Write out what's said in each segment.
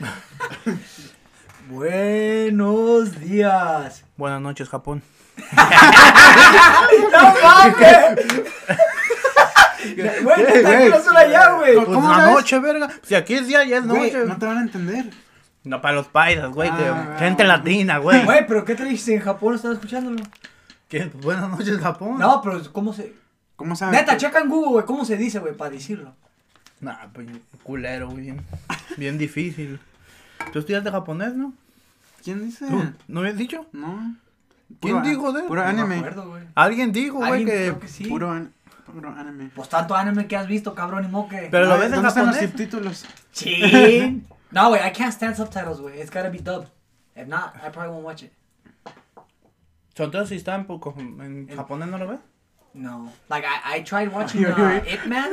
Buenos días. Buenas noches, Japón. ¡No mames! Güey, ¿qué tal que no allá, güey? Pues ¿Cómo la noche, verga. Si aquí es día, ya es Güey, noche. no te van a entender. No, para los paisas, güey. Ah, gente ah. latina, güey. Güey, pero ¿qué te dices en Japón? ¿Estás escuchándolo? ¿Qué? Buenas noches, Japón. No, pero ¿cómo se...? ¿Cómo sabes? Neta, que- checa en Google, güey, ¿cómo se dice, güey, para decirlo? Nah, pues culero, güey. Bien, bien difícil. ¿Tú estudiaste japonés, no? ¿Quién dice? ¿Tú? ¿No habías dicho? No. ¿Quién Puro- dijo de él? Puro No me anime. acuerdo, güey. Alguien dijo, güey, que... creo que sí. Puro, an- puro anime. Pues tanto anime que has visto, cabrón, y moque. Pero lo ves en ¿Dónde están los japonés. subtítulos? Chin. no, güey, I can't stand subtitles, güey. It's gotta be dubbed. If not, I probably won't watch it. So, Entonces, si está en, poco- en japonés, ¿no lo ves? No. Like, I, I tried watching uh. Ip Man.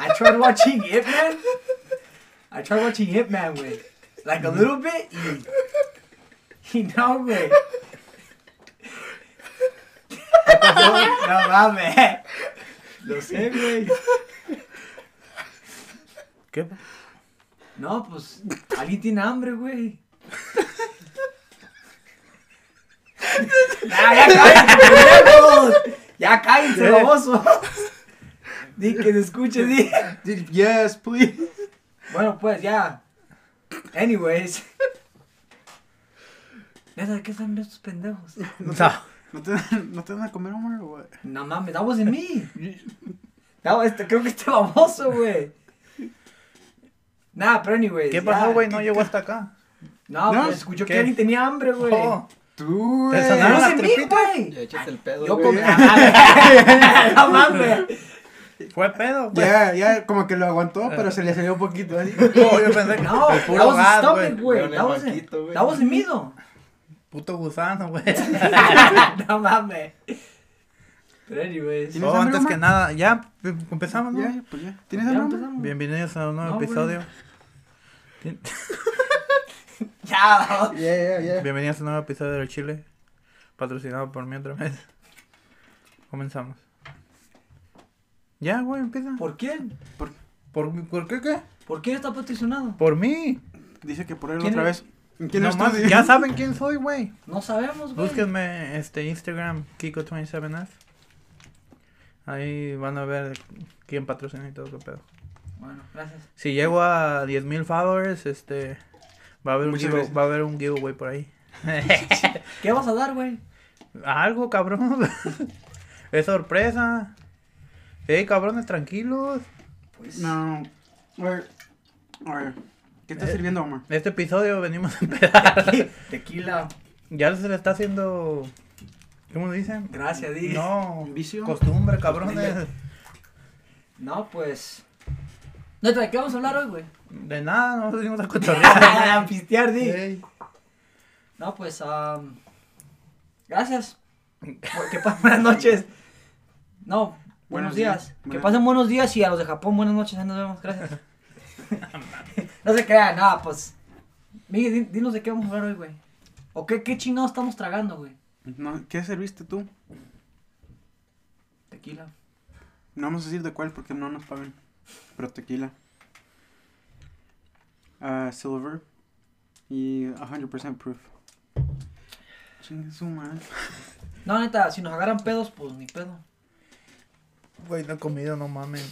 I tried watching Ip Man. I tried watching Hitman with. Like a little bit, y... Y no, güey. no mames. Lo sé, güey. ¿Qué? No, pues, alguien tiene hambre, güey. Ah, ya, ya cállense. Ya cállense, baboso. Di que se escuche, di. Yes, please. Bueno, pues, ya. Anyways. ¿de qué están viendo estos pendejos? No. ¿No te, ¿No te van a comer, o what? No mames, that wasn't me. That was, este, creo que este baboso, güey. Nah, pero anyways. ¿Qué pasó, güey? No llegó hasta acá. No, No, pues escuchó ¿qué? que alguien tenía hambre, güey. Oh, Tú, Te güey. sonaron No las sé mí, tripitas. güey. Ya echaste el pedo, Yo güey. comí. No mames. Fue pedo, güey. Ya, ya, como que lo aguantó, pero se le salió un poquito así. No, yo pensé que No, that was a güey. That though. Puto gusano, güey. no mames. Pero anyways. ¿Tienes Oh, hambre, antes que Omar? nada, ya em- empezamos, ¿no? Ya, pues ya. ¿Tienes hambre? Bienvenidos a un nuevo No, episodio. Ya, Ya, ya, ya. Bienvenidos a un nuevo episodio del Chile, patrocinado por mi otra vez. Comenzamos. Ya, güey, empieza. ¿por quién? ¿Por, ¿Por qué qué? ¿Por quién está patrocinado? Por mí. Dice que por él ¿Quién otra vez. ¿Quién No más, ya saben quién soy, güey. No sabemos, güey. Búsquenme este Instagram, Kiko27F. Ahí van a ver quién patrocina y todo qué pedo. Bueno, gracias. Si llego a 10.000 followers, este va a haber un Muchas gracias. va a haber un giveaway por ahí. ¿Qué vas a dar, güey? Algo, cabrón. es sorpresa. Ey, cabrones, tranquilos. Pues. No. A ver. A ver. ¿Qué estás Eh. sirviendo, Omar? Este episodio venimos a empezar. Tequila. ya se le está haciendo. ¿Cómo dicen? Gracias, di. No, ¿Vicio? costumbre, cabrones. No, pues. ¿de qué vamos a hablar hoy, güey? De nada, no venimos a cotorrear. A pistear, di. No, pues, um, gracias. Que pasen buenas noches. No, buenos, Buenos días. días. Que Buenas- pasen buenos días y a los de Japón buenas noches. Ahí nos vemos, gracias. no se crean, nada, pues. Miguel, di- dinos de qué vamos a hablar hoy, güey. ¿O qué, qué chingados estamos tragando, güey? No, ¿Qué serviste tú? Tequila. No vamos a decir de cuál porque no nos pagan. Pero tequila. Ah, silver. Y 100% proof. Chingue su madre. No, neta, si nos agarran pedos, pues ni pedo. Güey, no he comido, no mames.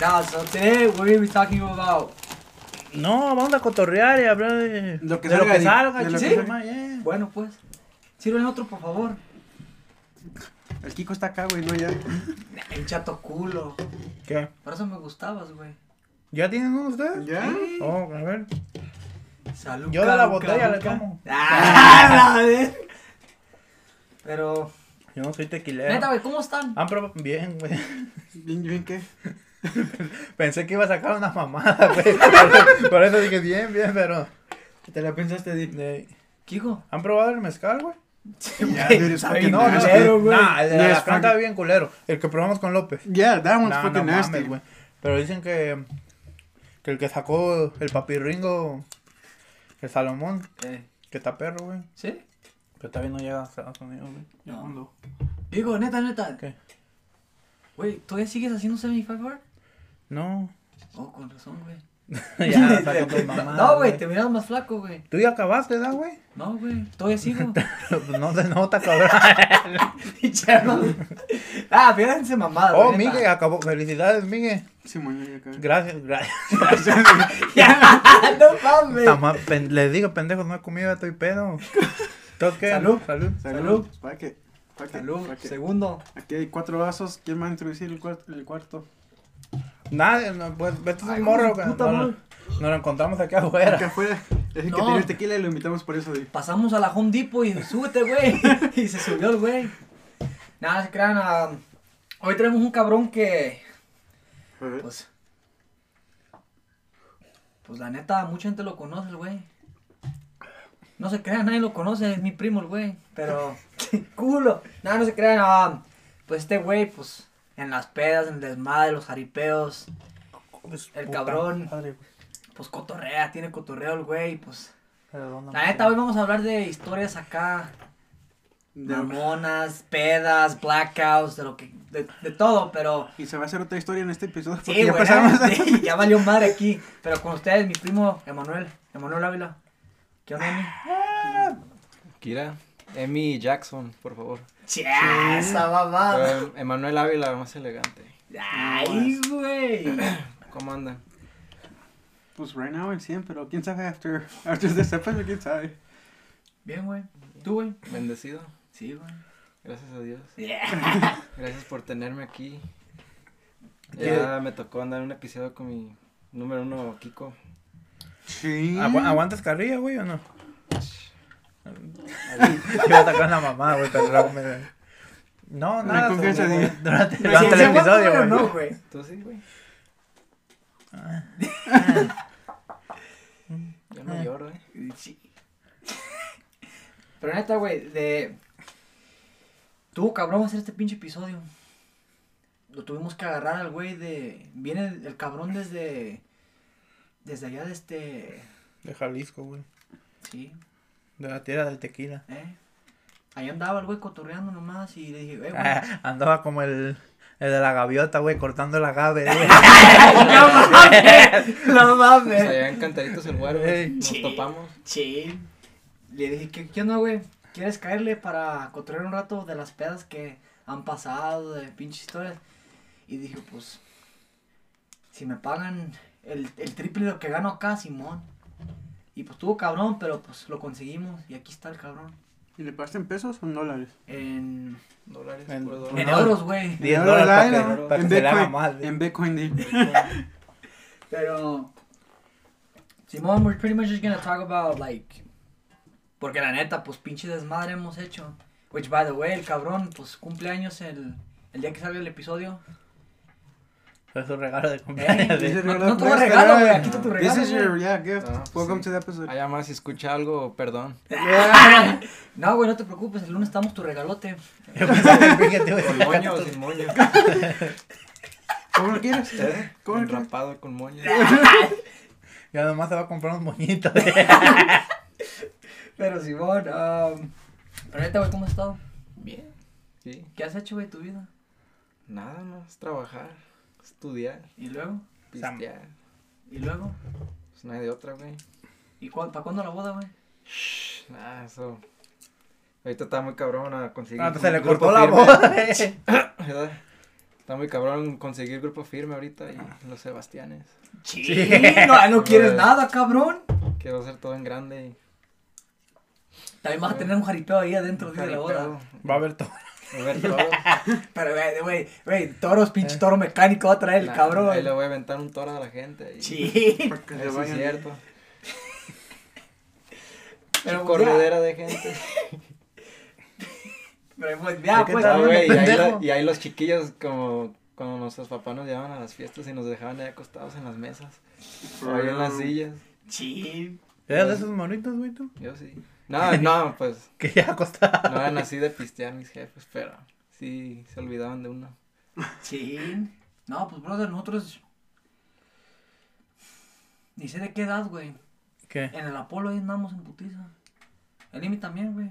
No, so today we're gonna be talking about. No, vamos a cotorrear y hablar de Lo que de lo salga, que di- salga, de lo que salga. yeah. Bueno, pues. Sirven otro, por favor. El Kiko está acá, güey, no ya. El chato culo. ¿Qué? Por eso me gustabas, güey. ¿Ya tienen uno ustedes? ¿Ya? Sí. Oh, a ver. Salud. Yo de la botella le tomo. Ah, la vez. Pero, Yo no soy tequilero. neta, güey, ¿cómo están? Ah, pero bien, güey. Bien, bien, ¿qué? Pensé que iba a sacar una mamada, güey. Por, eso dije bien, bien, pero. ¿Te la pensaste, Di? de- Kijo. ¿Han probado el mezcal, güey? Dude, it's fucking No, no, nasty. culero, güey. Nah, el de la fucking- bien culero. El que probamos con López. Yeah, that one's Nah, fucking no nasty. mames, güey. Pero dicen que. Que el que sacó el papirringo. El Salomón. Eh, Que está perro, güey. ¿Sí? Pero todavía no llega a Estados Unidos, güey. Ya No. cuando- Digo, neta, neta. ¿Qué? Güey, ¿todavía sigues haciendo 75 hard? No. Oh, con razón, güey. ya, saca tu mamá. No, güey, te miras más flaco, güey. Tú ya acabaste, ¿verdad, güey? No, güey, todavía sigo. No se nota, cabrón. Ah, fíjense mamada. oh. Miguel, acabó. Felicidades, Miguel. Sí, mañana ya acabé. Gracias, gracias. Ya, no mames. Les digo, pendejo, no he comido, estoy pedo. ¿Entonces qué? Salud. Salud. Salud. ¿Para qué? ¿Para qué? Salud, ¿Para qué? segundo. Aquí hay cuatro vasos. ¿Quién va a introducir el cuarto? El cuarto? Nada, no, pues, es Ay, un morro, puta No, nos lo encontramos aquí Acá afuera. afuera. Es el que No. tenía el tequila y lo invitamos por eso. Pasamos a la Home Depot y súbete, güey. y se subió el güey. Nada, se crean. ah, hoy tenemos un cabrón que, pues, pues la neta, mucha gente lo conoce, el güey. No se crean, nadie lo conoce, es mi primo el güey. Pero, culo. Nada, no se crean. ah, pues este güey, pues, en las pedas, en el desmadre, los jaripeos, El cabrón. madre, pues cotorrea, tiene cotorreo el güey, pues. Perdóname. La neta, hoy vamos a hablar de historias acá De- Mamonas, pedas, blackouts, de lo que, de, de todo, pero Y se va a hacer otra historia en este episodio. sí, ya güey, sí, ya valió madre aquí, pero con ustedes, mi primo Emanuel, Emanuel Ávila. ¿Qué onda, Emi? Kira, Emi Jackson, por favor. Che, esa mamada. Pero Emanuel Ávila, más elegante. Ay, güey. ¿Cómo andan? Pues right now el 100, pero quién sabe after, after this episode, quién sabe. Bien, güey. ¿Tú, güey? Bendecido. Sí, güey. Gracias a Dios. Yeah. Gracias por tenerme aquí. ¿Qué? Ya me tocó andar en un episodio con mi número uno, Kiko. Sí. Agu- ¿Aguantas carrilla, güey, o no? Iba a atacar a la mamá, güey, pero luego me... No, No nada. di. durante, el ¿se aguanta, episodio, güey, no, güey? ¿Tú sí, güey? Yo no lloro, eh. Sí. Pero neta, güey, de... Tuvo cabrón hacer este pinche episodio. Lo tuvimos que agarrar al güey de... Viene el cabrón desde... Desde allá de este... De Jalisco, güey. Sí, De la tierra del tequila. eh. Ahí andaba el güey cotorreando nomás y le dije, eh, güey. Ah, andaba como el, el de la gaviota, güey, cortando el agave, güey. no mames, no Pues mames. allá en Cantaritos el Güero, Ey. nos Sí. topamos. Sí. Le dije, ¿qué, qué onda, güey? ¿Quieres caerle para cotorrear un rato de las pedas que han pasado, de pinches historias? Y dije, pues, si me pagan el, el triple de lo que gano acá, Simón. Y pues tuvo cabrón, pero pues lo conseguimos y aquí está el cabrón. ¿Y le pagaste en pesos o en dólares? En, Dólares, En- puro en euros, güey. 10 En dólares para que, para en que se Bitcoin. mal, güey. En Bitcoin, di. Pero, Simón, we're pretty much just gonna talk about, like, porque la neta, pues pinche desmadre hemos hecho. Which, by the way, el cabrón, pues cumple años el, el día que salga el episodio. Fue su regalo de cumpleaños. This is no, your no tuvo regalo, güey, aquí está tu This regalo, is your, yeah, gift. Ah, Welcome sí. to the episode. Allá más, si escucha algo, perdón. No, güey, no te preocupes, el lunes estamos tu regalote. Fíjate, güey, Con moño o sin moño. ¿Cómo lo quieres? ¿Eh? ¿Cómo lo quieres? Enrapado con moño. Ya nomás se va a comprar unos moñitos. Pero, Simón, um, pero neta, güey, ¿cómo has estado? Bien. Sí. ¿Qué has hecho, güey, tu vida? Nada más, trabajar, estudiar, ¿Y luego? pistear. ¿Y luego? Pues no hay de otra, güey. ¿Y cuál, para cuándo la boda, güey? Shh, Nada, eso. Ahorita está muy cabrón a conseguir. Ah, como se le cortó la firme, güey. ¿verdad? Está muy cabrón conseguir grupo firme ahorita y los Sebastianes. Sí. No, no quieres Güey. nada, cabrón. Quiero hacer todo en grande y. También vas a tener un jaripeo ahí adentro de la boda. Va a haber todo. A ver todo. Pero, güey, güey, güey, toros, pinche toro mecánico va a traer el Nah, cabrón. Ahí le voy a aventar un toro a la gente. y- Sí. Eso es cierto. Pero, pues, ya. corredera de gente. Pero, pues, ya, ¿De qué pues, tal, Ah, güey, y, ahí y los chiquillos, como cuando nuestros papás nos llevaban a las fiestas y nos dejaban ahí acostados en las mesas. O ahí en las sillas. Sí. ¿Eres de esos monitos, güey, tú? Yo sí. No, no, pues Que ya acostado. no eran así de pistear mis jefes, pero sí se olvidaban de uno. Sí. No, pues, brother, nosotros. Ni sé de qué edad, güey. ¿Qué? En el Apolo ahí andamos en putiza. El Imi también, güey.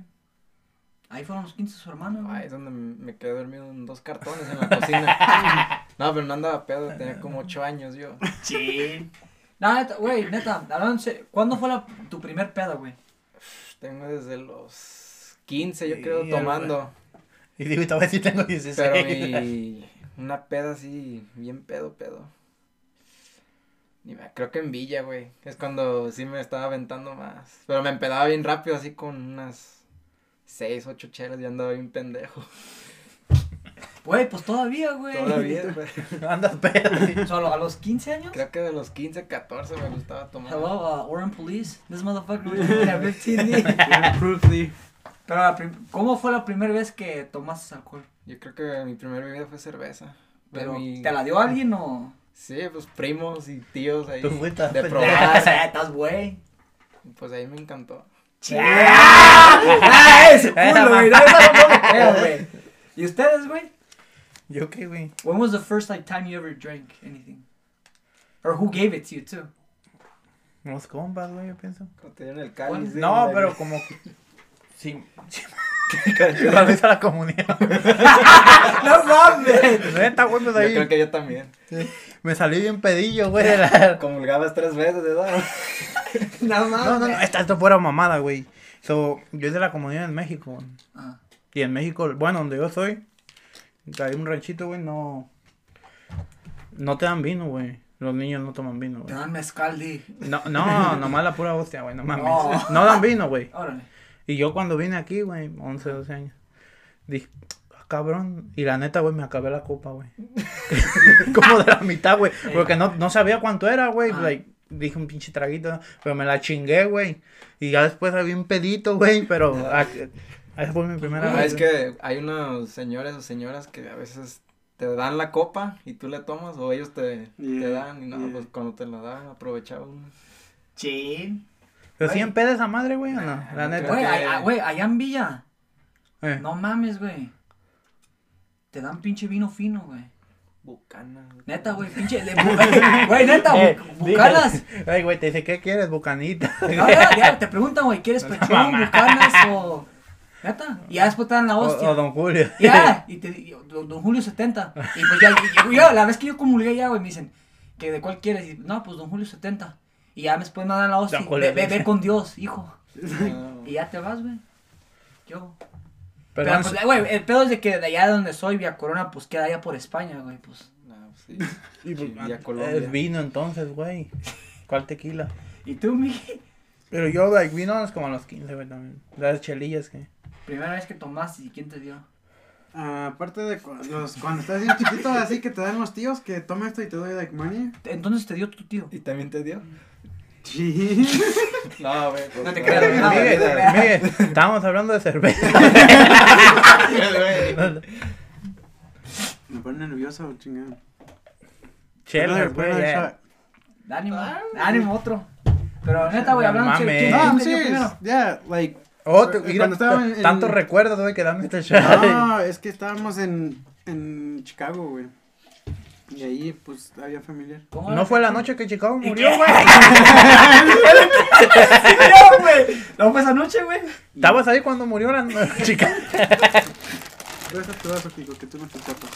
Ahí fueron los 15 de su hermano, güey. Ay, es donde me quedé dormido en dos cartones en la cocina. No, pero no andaba pedo, tenía como ocho años yo. Sí. No, neta, güey, neta, ¿cuándo fue la, tu primer peda, güey? Tengo desde los 15, yo creo, tomando. Y digo, vez sí tengo 16. Pero mi. Una peda así, bien pedo, pedo. Ni me, creo que en Villa, güey. Es cuando sí me estaba aventando más. Pero me empedaba bien rápido, así con unas 6, 8 chelas y andaba bien pendejo. Güey, pues todavía, güey. Todavía, güey. Andas pedo. Solo a los 15 años. Creo que de los 15, 14 me gustaba tomar. Hello, uh, Orange Police. This motherfucker was only at 15. Proofly. Pero, ¿cómo fue la primera vez que tomaste alcohol? Yo creo que mi primera bebida fue cerveza. Pero, mi- ¿Te la dio alguien o...? Sí, pues primos y tíos ahí. Tú fuiste de. Ah, probar. estás güey. Pues ahí me encantó. ¡Ah! ¡Ese culo, güey. ¿Y ustedes, güey? ¿Yo qué, güey? When was the first like time you ever drank anything? Or who gave it to you too? Los compas, güey, yo pienso. Cuando te dieron el cáliz. de- No, de- pero como... Sí. sí. Cuando hice la comunión. ¡No mames! Neta, güey, pues Yo creo que yo también. Me salí bien pedillo, güey. de la- Comulgabas tres veces, ¿verdad? No mames. No, no, no, esta, esto fuera mamada, güey. So, yo hice la comunión en México. Ah. Y en México, bueno, donde yo soy, hay un ranchito, güey, no. No te dan vino, güey. Los niños no toman vino, Te güey. dan mezcal, di. No, no, nomás la pura hostia, güey, no mames. No. No dan vino, güey. Y yo cuando vine aquí, güey, 11, 12 años, dije, "Ah, cabrón. Y la neta, güey, me acabé la copa, güey. Como de la mitad, güey. Porque no, no sabía cuánto era, güey. Ah. Like, dije un pinche traguito, pero me la chingué, güey. Y ya después había un pedito, güey, pero... Esa fue mi primera Ah, vez. es que hay unos señores o señoras que a veces te dan la copa y tú le tomas o ellos te, te dan y no, yeah. pues cuando te la dan aprovechaba uno. Chin. ¿Pero sí en peda esa madre, güey, o no? La no neta. Güey, que- allá- güey, allá en Villa. Eh. No mames, güey. Te dan pinche vino fino, güey. Bucana. Neta, güey, pinche. de bu- Güey, neta, bu- Eh, bucanas. Ay, güey, te dice, ¿qué quieres? Bucanita. No, ya, ya, te preguntan, güey, ¿quieres pechón, bucanas o. Neta. Y ya después te dan la hostia. o Don Julio. Ya, y te y- don, Julio 70. Y pues ya, yo, yo- la vez que yo comulgué ya, güey, me dicen, que de cuál quieres. Y no, pues don Julio 70. Y ya después me dan la hostia. Ve, ve, ve 70. con Dios, hijo. No, Y ya te vas, güey. Yo. Pero, Pero, pues, güey, el pedo es de que de allá de donde soy, Via Corona, pues queda allá por España, güey, pues. no, sí. y pues, Sí, ya Colombia. es vino entonces, güey. ¿Cuál tequila? ¿Y tú, Miki? Pero yo, like, vino es como a los 15, güey, también. Las chelillas que... Primera vez que tomaste, ¿y quién te dio? Ah, aparte de cu- los, cuando estás bien chiquito, así que te dan los tíos que toma esto y te doy like money. Entonces te dio tu tío. ¿Y también te dio? Sí. No, güey. pues, No te no, creas, no, Miguel, güey. Miguel, estábamos hablando de cerveza. Me pone nervioso, chingado. Chelas, güey. pero, yeah. Ánimo, ánimo otro. Pero neta, güey, No hablando. ¿quién- No, primero? Yeah, like. Oh, te- Cuando mira, estaba en- en- tantos recuerdos, güey, que dame este shot. No, es que estábamos en, en Chicago, güey. Y ahí, pues, había familiar. ¿Cómo ¿No fue la noche que Chicago murió, güey? No, güey. ¿No fue esa noche, güey? ¿Estabas ahí cuando murió la chica? Pero eso te vas, Kiko, que tú no te tapas.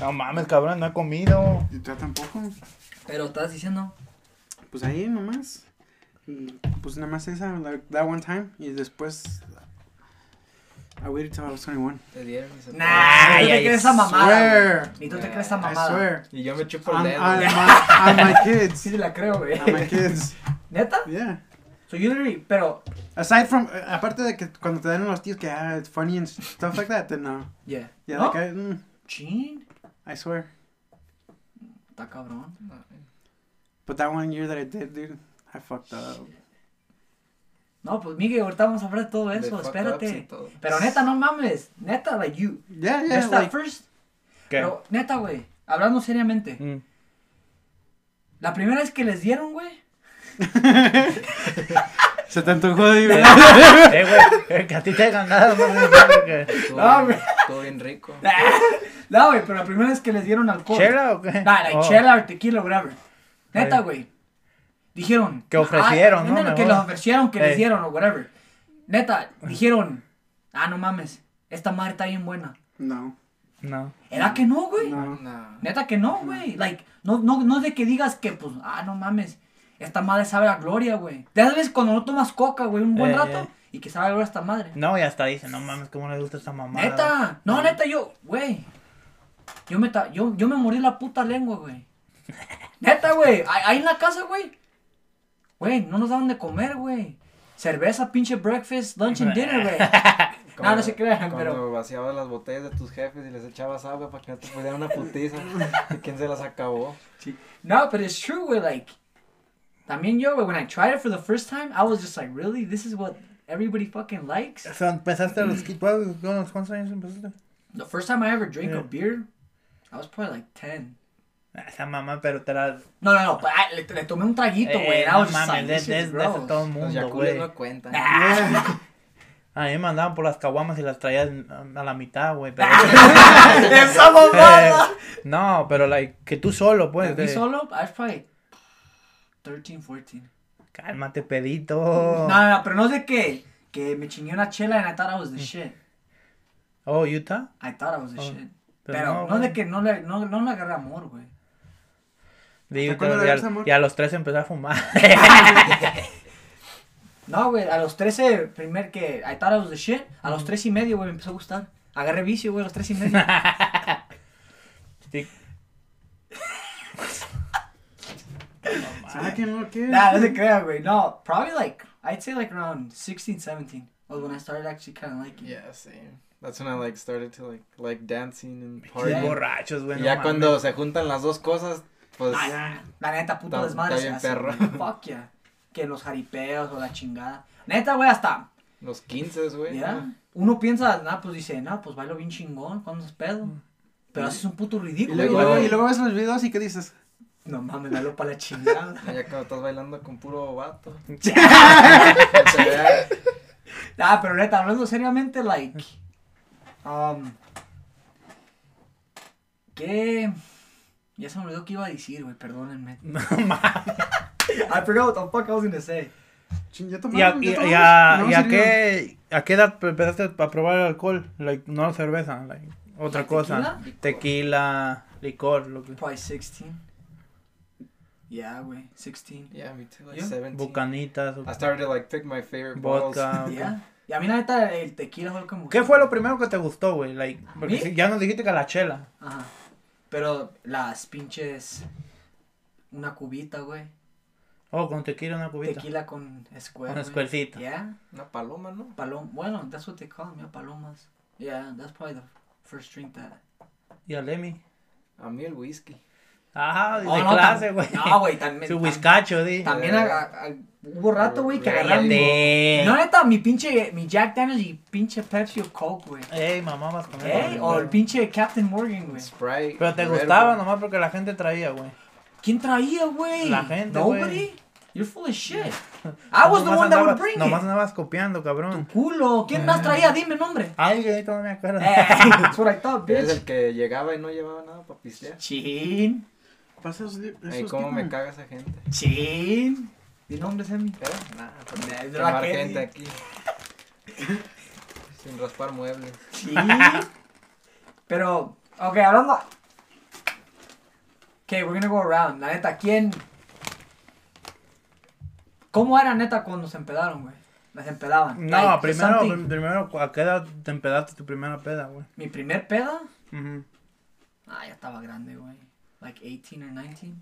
No mames, cabrón, no he comido. ¿Y tú tampoco? Pero estás diciendo. Pues ahí nomás. Mm, Pues nada más esa, like, that one time. Y después. I waited till I was 21. Te dieron y se Nah, ni tú te crees esa mamada. Ni tú te crees esa I mamada. swear. Y yo me chupo el dedo. on, güey. my, on my kids. Sí, la creo, güey. On my kids. ¿Neta? Yeah. So you literally, pero. Aside from, eh, aparte de que cuando te dan los tíos que ah, it's funny and stuff like that, then no. Yeah. Yeah, ¿No? like I, mm, Chin. I swear. Está cabrón. But that one year that I did, dude, I fucked up. No, pues Miguel, ahorita vamos a hablar de todo eso, espérate. todo. Pero neta, no mames. Neta, like you. Yeah, yeah, that like, first. ¿Qué? Pero neta, güey. Hablando seriamente. Mm. La primera vez que les dieron, güey. se te antojó de Eh, güey, que a ti te hayan dado, no me digas que- Estuvo No, bien- güey. Estuvo bien rico. No, güey, pero la primera vez que les dieron alcohol. ¿Chela o qué? Nah, like Oh. chela or tequila, whatever. Neta, Ey. güey. Dijeron. Que ofrecieron, ah, ¿no? Que Mejor. les ofrecieron, que les dieron o whatever. Neta, dijeron. Ah, no mames. Esta madre está bien buena. No. No. ¿Era que no, güey? No. No. Neta que no, güey. Like, no, no, no de que digas que, pues, ah, no mames, esta madre sabe a gloria, güey. De esas veces cuando no tomas coca, güey, un buen Eh, rato, eh. y que sabe a gloria esta madre. No, y hasta dice, no mames, ¿cómo le gusta esta mamada? Neta, no, neta, yo, güey. Yo me, ta- yo, yo me morí la puta lengua, güey. Neta, güey. Ahí en la casa, güey. Güey, no nos daban de comer, güey. Cerveza, pinche breakfast, lunch and dinner, güey. No, no se crean, Cuando pero. vaciabas las botellas de tus jefes y les echabas agua para que no te pudieran una putiza. ¿Y quién se las acabó? No, but it's true, güey. Like, también yo, güey, when I tried it for the first time, I was just like, really? This is what everybody fucking likes? O sea, empezaste a los ¿cuántos, ¿Cuántos años empezaste? The first time I ever drank Yeah. a beer, I was probably like 10. Ah, Esa mamá, pero te la... No, no, no, but I- le, le tomé un traguito, güey. Eh, no mames, de, de, de todo el mundo, güey. no cuentan. Ah, A mí me mandaban por las caguamas y las traían a la mitad, güey. Pero... ¡Esa mamada! no, pero like, que tú solo, pues. ¿Me de- solo? I was probably 13, 14. Cálmate, pedito. No, no, no, pero no es de que, que me chingué una chela and I thought I was the shit. Oh, Utah. I thought I was the Oh, shit. pero Pero, no, no, de que no le, no, no le agarré amor, güey. Digo, y, a, amor? y a los tres empecé a fumar. No, güey, a los 13, primer que I thought I was the shit, a los 3 y medio, güey, me empezó a gustar. Agarré vicio, güey, a los 3 y medio. Lo que nah, no se crea, güey. No, probably like, I'd say like around 16, 17 was when I started actually kind of liking it. Yeah, same. That's when I like started to like like dancing and Qué partying. borrachos, güey. No ya cuando se juntan las dos cosas, pues. La neta, puto Está- desmadre está se bien hace, perro. güey. Fuck yeah. Que los jaripeos o la chingada. Neta, güey, hasta, los 15, güey. ya. Uno piensa, nah, pues dice, nah, pues bailo bien chingón, ¿cuándo es pedo? Pero haces un puto Y ridículo, luego, y güey. luego, y luego ves los videos y ¿qué dices? No mames, bailo para la chingada. Ya cuando estás bailando con puro vato. Ah, pero neta, hablando seriamente, like. Um. ¿Qué? Ya se me olvidó qué iba a decir, güey, perdónenme. No mames. I forgot what the fuck I was gonna say. Chin, ¿Ya ¿Y a, tomaron? y, ¿Ya y a- tomamos? y a ¿No qué, a qué edad empezaste a probar el alcohol? Like, no cerveza, like, otra ¿Like cosa. tequila? Tequila, licor, lo que... Probably 16. Yeah, güey, 16. Yeah, me too, like Yeah. 17. Bucanitas. I started to like pick my favorite bottles. Vodka. ok. Yeah. Y a mí, la neta, el tequila fue como. ¿Qué fue lo primero que te gustó, güey? Like, porque si- ya nos dijiste que la chela. Ajá. Pero las pinches. Una cubita, güey. Oh, con tequila una cubita. Tequila con square. Con squarecito. Yeah. Una paloma, ¿no? Palom. Bueno, that's what they call them, yeah, palomas. Yeah, that's probably the first drink that. Y a Lemmy. A mí el whisky. Ah, de Oh, no, clase, güey. No, güey, también. Su whiskacho, di. También a- a- a- hubo rato, güey, que agarraron. No, neta, mi pinche. Mi Jack Daniels y pinche Pepsi o Coke, güey. Ey, mamá, vas con ¿Eh? eso, O el pinche Captain Morgan, güey. Sprite. Pero te gustaba nomás porque la gente traía, güey. ¿Quién traía, güey? La gente, Nobody. güey. You're full of shit. I was the Nomás one that would bring Nomás it. andabas copiando, cabrón. Culo. ¿Quién más traía? Dime nombre. Ay, que ahorita no me acuerdo. Eh, that's what I thought, Eres el que llegaba y no llevaba nada para pistear. Chin. Pasa esos, esos Ay, cómo me caga esa gente. Chin. Di nombre, Sammy. ¿Eh? Nah, pues, Nah, es quemar Raquel. gente aquí. Sin raspar muebles. Sí. Pero, ok, hablando. Ok, we're gonna go around. La neta, ¿quién? ¿Cómo era neta cuando se empedaron, güey? Las empedaban. No, Like, primero, something- primero, ¿a qué edad te empedaste tu primera peda, güey? Mi primer peda. Ujú. Ah, ya estaba grande, güey. Like 18 or 19.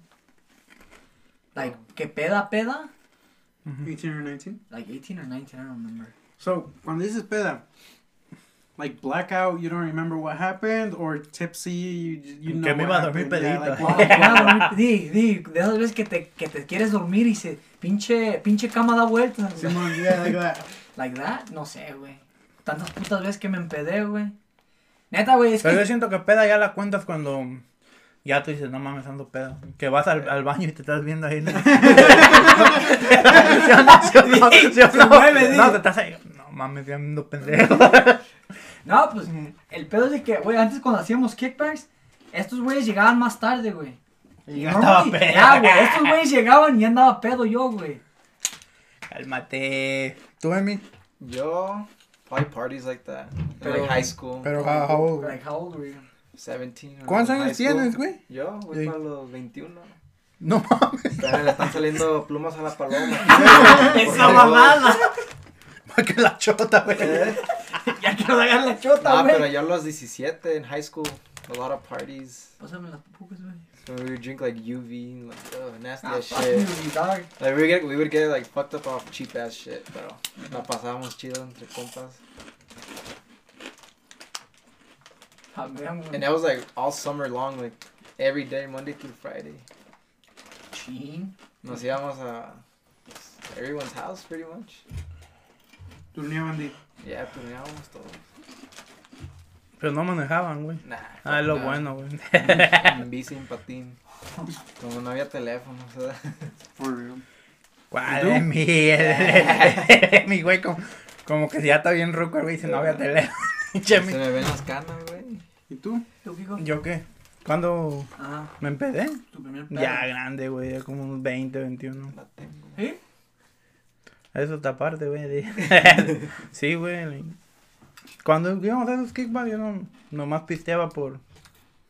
Like, ¿qué peda, peda? 18 or 19. Like 18 or 19, I don't remember. So, cuando dices peda, like blackout, you don't remember what happened, or tipsy, you, you know Que me iba a dormir pedito. di, di, de esas veces que te, que te quieres dormir y se pinche, pinche cama da vueltas. Simón, yeah, like that. Like that, no sé, güey. Tantas putas veces que me empedé, güey. Neta, güey, es Pero yo que... siento que peda ya la cuentas cuando ya tú dices, no mames, ando pedo. Que vas al, al baño y te estás viendo ahí. ¿no? ¿Sí o no? ¿Sí o no? ¿Sí o Se no? No, te estás ahí. No mames, ya ando pendejo. No, pues, el pedo es de que, güey, antes cuando hacíamos kickbacks, estos güeyes llegaban más tarde, güey. Y ya estaba Normally- pedo. Ya, güey, estos güeyes llegaban y andaba pedo yo, güey. Cálmate. ¿Tú, Emi? Yo, probably parties like that. Pero- like high school. Pero, how, how old? Like, how old were you? 17. ¿Cuántos años tienes, güey? Yo, voy Sí. para los 21. No mames, Ya le están saliendo plumas a la paloma. Esa mamada. más que la chota, güey. Ya quiero dar la chota, Ah, güey. pero yo a los 17 en high school, a lot of parties. Pásame las pupucas, güey. So we would drink like UV, and, like oh, nasty Ah, shit. you, dog. Like we would get we would get like fucked up off cheap ass shit, pero la pasábamos chido entre compas. Vean, güey. And that was like all summer long, like every day, Monday through Friday. Chin. Nos íbamos a everyone's house pretty much. Turneaban de. Yeah, turneábamos todo. Pero no manejaban, güey. Nah. Ah, es lo fuck bueno, güey. En bici, en patín. Como no había teléfono, o sea. For real. ¿Cuál tú? es mi? mi güey, como, como que ya está bien ruco, güey, dice, no había teléfono. Se me ven las canas, güey. ¿Y tú? ¿Tú, Kiko? ¿Yo qué? ¿Cuándo Ah, me empedé? tu primer pedo. Ya grande, güey, ya como unos 20, 21. La tengo. ¿Sí? Eso está aparte, güey. sí, güey. Cuando íbamos a esos kickbacks, yo no, nomás pisteaba por...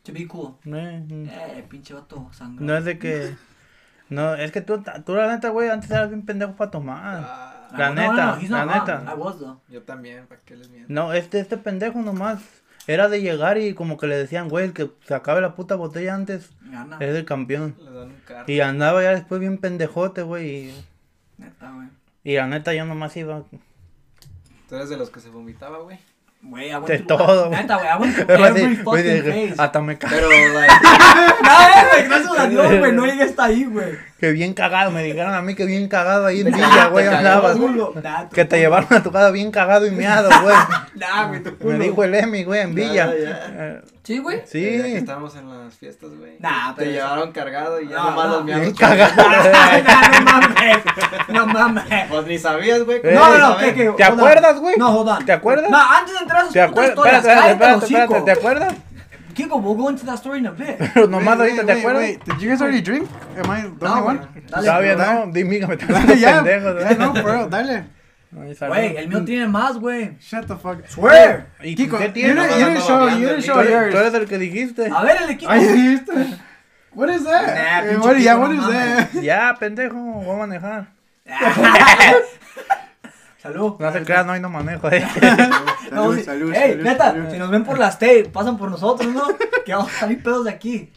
To be cool. eh, mm. Eh, pinche vato sangrado. no es de que... No, es que tú, tú la neta, güey, antes eras bien pendejo para tomar. Ah, La no, neta, no, no, he's la wrong. neta. I was, though. yo también, ¿para qué les miento? No, este, este pendejo nomás era de llegar y como que le decían, güey, el que se acabe la puta botella antes Gana. es el campeón. Les dan un carro. Y andaba ya después bien pendejote, güey. Y, Neta, güey. y la neta yo nomás iba... Tú eres de los que se vomitaba, güey. Güey, De todo, hasta me cagué. Pero, like, No, güey, gracias a Dios, güey, no llegué hasta ahí, güey. Que bien cagado, me dijeron a mí que bien cagado ahí en Villa, güey, andabas. Que te llevaron a tu casa bien cagado y miado, güey. Nah, güey, tu Me dijo el Emi, güey, en Villa. Eh, Sí, güey. sí. estábamos en las fiestas, güey. Nah, Te llevaron cargado y ya No, nomás no, los miamos. cagado. No mames. No mames. Pues ni sabías, güey. Eh, No, no, no. ¿Te acuerdas, güey? No, hold on. ¿Te acuerdas? No, antes sus ¿Te putas acuerdas? historias, Espérate, espérate, cállate, espérate, espérate, ¿te acuerdas? Kiko, we'll go into that story in a bit. Pero nomás Wait, ahorita, wait, ¿te acuerdas? wait. Did you guys already drink? Am I the only one? Todavía no, dime, me estás pendejo. Ya, no, bro, dale. Güey, el mío tiene más, güey. Shut the fuck. Swear. ¿Y Kiko, qué you tiene? you didn't show, you didn't show Tú eres, yours. tú eres el que dijiste. A ver, el equipo. Ay, dijiste. What is that? Nah, Eh, what, yeah, what is that? Ya, pendejo, voy a manejar. Salud. No se crean, no hay no manejo. eh. No, Salud, salud, Ey, salud, neta, salud. si nos ven por la state, pasan por nosotros, ¿no? Que vamos a salir pedos de aquí.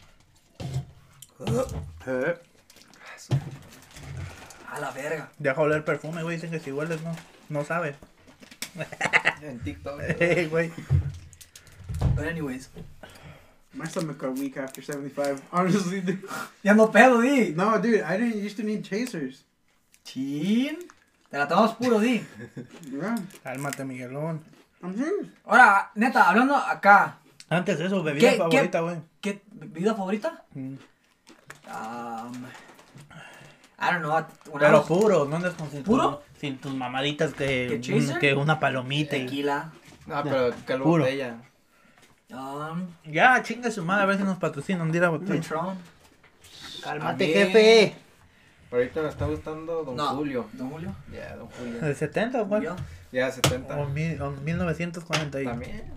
Eh, A la verga. Deja oler perfume, güey. Dicen que si hueles, no, no sabes. En TikTok. Eh, güey. But anyways. My stomach got weak after 75. Honestly, dude. Ya no pedo, di. No, dude, I didn't used to need chasers. Chin. Te la tomamos puro, di. Yeah, Cálmate, Miguelón. Ahora, neta, hablando acá. Antes de eso, bebida ¿Qué- favorita, güey. ¿Qué bebida favorita? Mm. Um, I don't know. I Pero puro, no andes con sin, ¿Puro? tus- sin tus mamaditas que, ¿Que chaser? que una palomita y... Tequila. No, pero que lo Puro. botella. Um, Ya, chinga su madre, a ver si nos patrocinan, dile a botella. Patron. Cálmate, También. jefe. Ahorita me está gustando Don No. Julio. Don Julio. Ya, Don Julio. ¿El 70 güey? Yo. Ya, 70. O, mil- o 1940. y- También.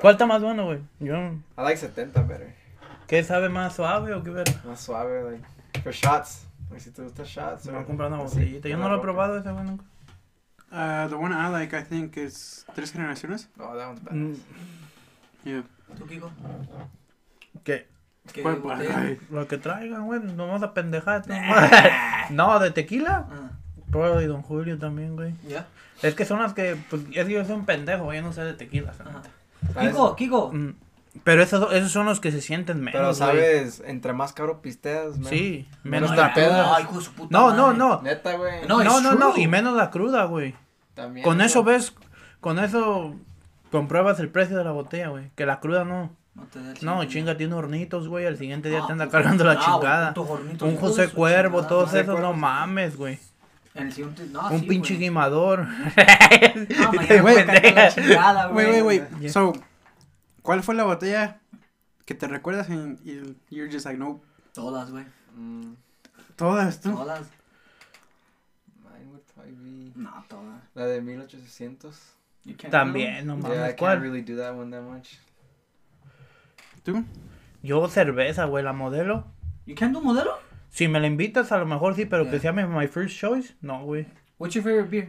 ¿Cuál está más bueno, güey? Yo... I like 70 better. ¿Qué sabe más suave o qué ver? Más suave, like. For shots. Like, si te gusta shots. O- va a comprar una botellita. Yo no lo he probado ese, güey, nunca. Uh, the one I like, I think, is Tres Generaciones. No, that one's bad. Mm, Yeah. ¿Tú, Kiko? ¿Qué? ¿Qué Lo que traigan, güey. No vamos a pendejar. no, de tequila. Ah, Prueba y Don Julio también, güey. ¿Ya? Es que son las que, pues, es que yo soy un pendejo, güey, yo no sé de tequila. Ajá. ¿sabes? ¿Sabes? Kiko, Kiko. Mm, Pero esos, esos son los que se sienten menos, Pero güey. sabes, entre más caro pisteas, man. Sí, Menos menos la puta No, no, no. Neta, güey. No, No, no, no, y menos la cruda, güey. También. Con eso ves, con eso compruebas el precio de la botella, güey. Que la cruda no. No, te da el No, siguiente chinga, tiene hornitos, güey. Al siguiente día Ah, te anda pues, cargando la ah, chingada. hornitos, Un José Cuervo, chingada todos esos, no mames, güey. En el siguiente, no, Un sí, pinche güey. guimador. Ah, Te mañana wait, wait. Yeah. So, ¿cuál fue la botella que te recuerdas y y you're just like, no, Todas, güey. Mm, todas tú? Todas. mine would probably be No, todas. la de 1800. You can't También, no Yeah, I mames. can't really do that one that much. ¿Tú? Yo cerveza, güey, la modelo. You can do modelo? Si me la invitas, a lo mejor sí, pero que Yeah. sea mi my first choice, no, güey. What's your favorite beer?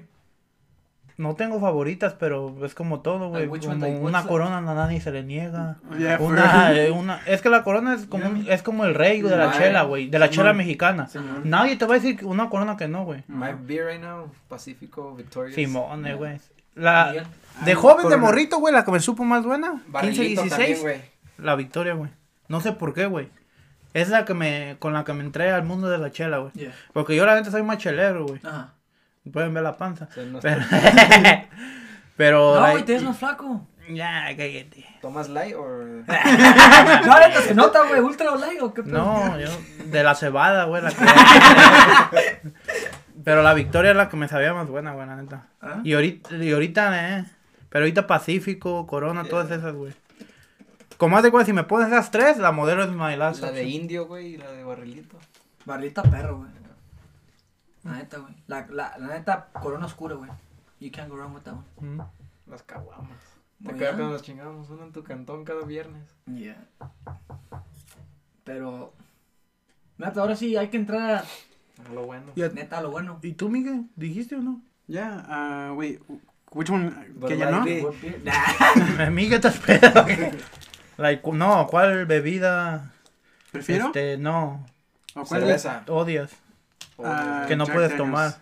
No tengo favoritas, pero es como todo, güey. Like, which one, Como like, una corona a nadie se le niega. Yeah, Una, eh, una, es que la corona es como, un- es como el rey de la chela, güey, de la chela mexicana. Señor. Nadie te va a decir una corona que no, güey. My beer right now, Pacifico, Victorious. Simón, eh, güey. La, de Ay, joven, de morrito, güey, la que me supo más buena, 15, Barrilito 16, también, güey. la victoria, güey. No sé por qué, güey. Es la que me, con la que me entré al mundo de la chela, güey. Yeah. Porque yo la neta soy más chelero, güey. Ajá. Pueden ver la panza. No Pero, pero No, like, güey, te ves más flaco. ya, cállate. ¿Tomas light o...? No, neta, se nota, güey, ultra light o qué pedo? No, yo, de la cebada, güey, la que... Pero la victoria es la que me sabía más buena, güey, la neta. ¿Ah? Y ahorita, y ahorita, eh. Pero ahorita Pacífico, Corona, todas esas, güey. Como hace cuenta, si me pones esas tres, la modelo es my last La de indio, güey, y la de barrilito. Barrita perro, güey. La neta, güey. La, la, la neta, corona oscura, güey. You can't go wrong with that one. Mm. Las caguamas. ¿Te bien. cuando nos chingamos uno en tu cantón cada viernes? Yeah. Pero. Neta, ahora sí hay que entrar A lo bueno. A- neta a lo bueno. ¿Y tú, Miguel? ¿Dijiste o no? Yeah, uh, wait, which one? ¿Que ya no? Nah. Miguel te espera. Like, no, ¿cuál bebida? ¿Prefiero? Este, no, ¿O cuál es? Cerveza. odias. Ah, que no Jack puedes Daniels. tomar.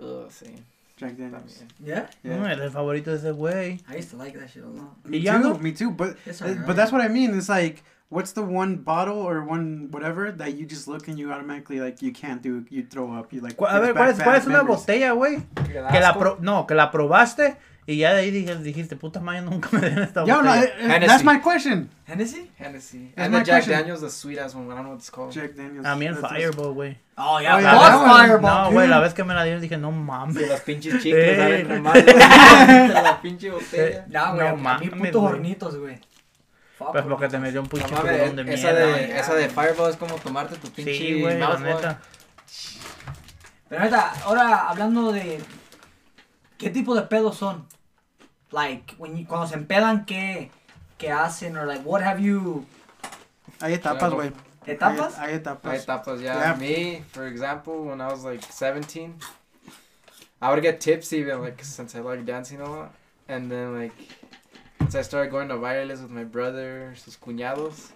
Ugh, sí, Jack Daniels. Yeah? Yeah. No, el favorito de ese güey. I used to like that shit a lot. Me ¿Y ya too, no? me too. But uh, alright. but that's what I mean. It's like, what's the one bottle or one whatever that you just look and you automatically like you can't do, you throw up, you like. A ver, ¿cuál es, cuál es una botella, güey? Que la pro- no, que la probaste y ya de ahí dijiste, dijiste puta madre, nunca me den esta Yo, no, botella. eh, eh, that's Hennessy. my question. Hennessy? Hennessy. That's And my the Jack question. Daniels, the sweet ass one. I don't know what it's called. Jack Daniels. A mí el That's- Fireball, güey. Oh, yeah. Oh, yeah, Fuck that one. Fireball, No, güey, la vez que me la dieron dije, no De mames. los pinches Eh. chicles salen nomás de la pinche botella. No, güey, No a mí mames, putos güey. hornitos, güey. Fuck, Pues porque te metió un No pinche mames, curón de esa mierda. de, esa de Fireball es como tomarte tu pinche Sí, güey, la mouthwash. neta. Pero neta, ahora hablando de. ¿Qué tipo de pedos son? Like, when you- cuando se empedan, ¿qué, ¿qué hacen? Or like, what have you. Hay etapas, güey. ¿Etapas? Hay, hay etapas. Hay etapas, yeah. Yeah. Me, for example, when I was like 17, I would get tipsy, but, like, since I like dancing a lot. And then, like, once I started going to bailes with my brother, sus cuñados,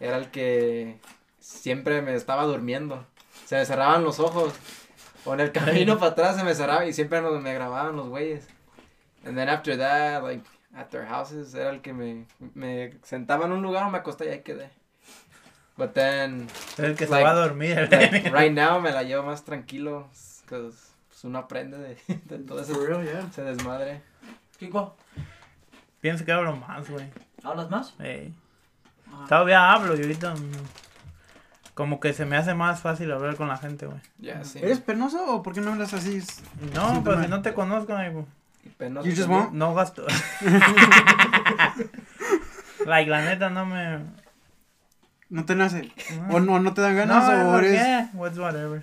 era el que siempre me estaba durmiendo. Se me cerraban los ojos. O en el camino para atrás se me cerraba y siempre nos, me grababan los güeyes. And then after that, like, at their houses, era el que me, me sentaba en un lugar o me acostaba y ahí quedé. But then, Es el que se Like- va a dormir. like, right now me la llevo más tranquilo. Cause pues, uno aprende de, de todo ese, real, yeah. ese desmadre. Kiko, Pienso que hablo más, güey. ¿hablas más? Ey. Ah. Todavía hablo y ahorita como que se me hace más fácil hablar con la gente, güey. Ya, sí. ¿Eres penoso o por qué no hablas así? No, pues si no te conozco, amigo, Y penoso You just no gasto. like, la neta no me... No te nace. No, O no, no te dan no, ganas o ¿por eres. qué? What's whatever.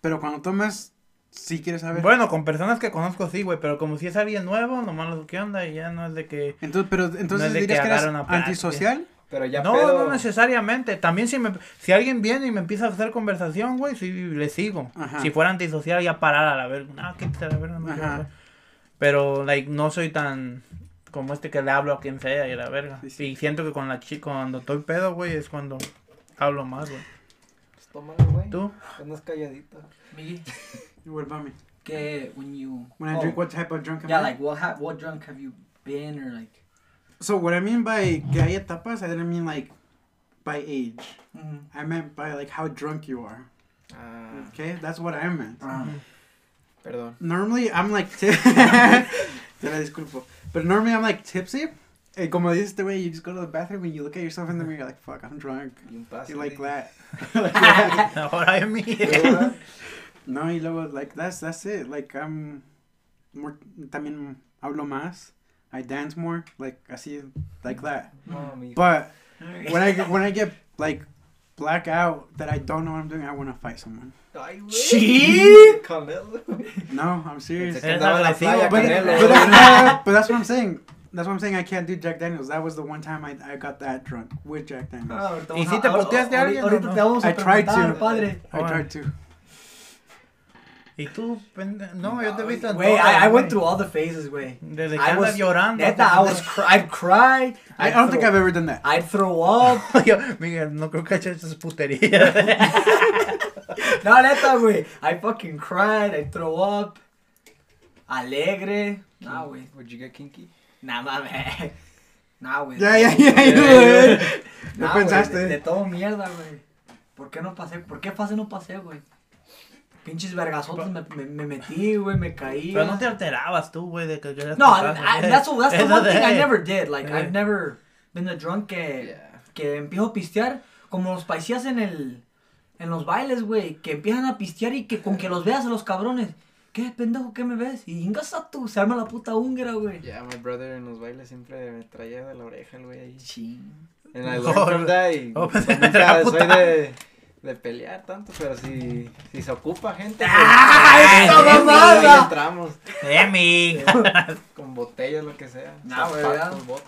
Pero cuando tomas, sí quieres saber. Bueno, con personas que conozco sí, güey, pero como si es alguien nuevo, nomás lo que onda y ya no es de que... Entonces, pero entonces de que dirías que eres una plática. antisocial. Pero ya no, pedo. no necesariamente. También si me, si alguien viene y me empieza a hacer conversación, güey, sí le sigo. Ajá. Si fuera antisocial ya parar a la verga. No, quítate la verga, no hablar. Pero, like, no soy tan como este que le hablo a quien sea y la verga. Sí, sí. Y siento que con la chica, cuando estoy pedo, güey, es cuando hablo más, güey. Pues tómalo, güey. ¿Tú? Andas calladito. What about me? que when you. When I oh, drink, what type of drunk am Yeah, I? like, what, ha- what drunk have you been? Or like. So what I mean by que hay etapas, I didn't mean like by age. mhm. I meant by like how drunk you are. Ah, Okay, that's what I meant. Ah. perdón. Normally I'm like, ti- te la disculpo. But normally I'm like tipsy. And como dices este way, you just go to the bathroom and you look at yourself in the mirror, you're like, fuck, I'm drunk. Y un. You like güey. that. Ahora es mi. no, y luego, like, that's, that's it. Like, I'm more, también hablo más. I dance more, like, así, like that. Mami. But when I get, when I get, like, black out that I don't know what I'm doing, I want to fight someone. Ay, Canelo. No, I'm serious. Pensé que Eres andaba en la agresivo, playa, But, but, Canelo. that- but that's what I'm saying. That's what I'm saying. I can't do Jack Daniels. That was the one time I, I got that drunk with Jack Daniels. Ah, ahorita ¿Y a- te ahor- puteaste alguien o no? te vamos a I tried to. I tried to. ¿Y tú? pende- No, yo te he visto en Güey, I, I went through all the phases, güey. Desde que I was- llorando. Neta, I was cry, I'd cry. I don't think throw- I've ever done that. I'd throw up. Yo, Miguel, no creo que haya hecho esas puterías. No, neta, güey. I fucking cried. I throw up. Alegre. Nah, güey. Would you get kinky? Nah, mames. Nah, güey. Ya, ya, ya, ya, güey. Nah, No güey, pensaste. De, de todo mierda, güey. ¿Por qué no pasé? ¿Por qué fase no pasé, güey? Pinches vergazotes me, me, me metí, güey, me caí. Pero no te alterabas tú, güey, de que querías No, I, ¿eh? that's, that's the one thing I never did. Like, Eh. I've never been the drunk que, Yeah. que empiezo a pistear. Como los paisías en el... En los bailes, güey. Que empiezan a pistear y que con que los veas a los cabrones. ¿Qué, pendejo, qué me ves? Y ingas a tu... Se arma la puta húngara, güey. Yeah, my brother en los bailes siempre me traía de la oreja el güey ahí. Ching. And I Oh, y oh, la soy de, de pelear tanto, pero si, si se ocupa gente, pues, ¡Ah, esa ahí mamada! entramos Emi. con botellas, lo que sea. Nah, güey, zapatos,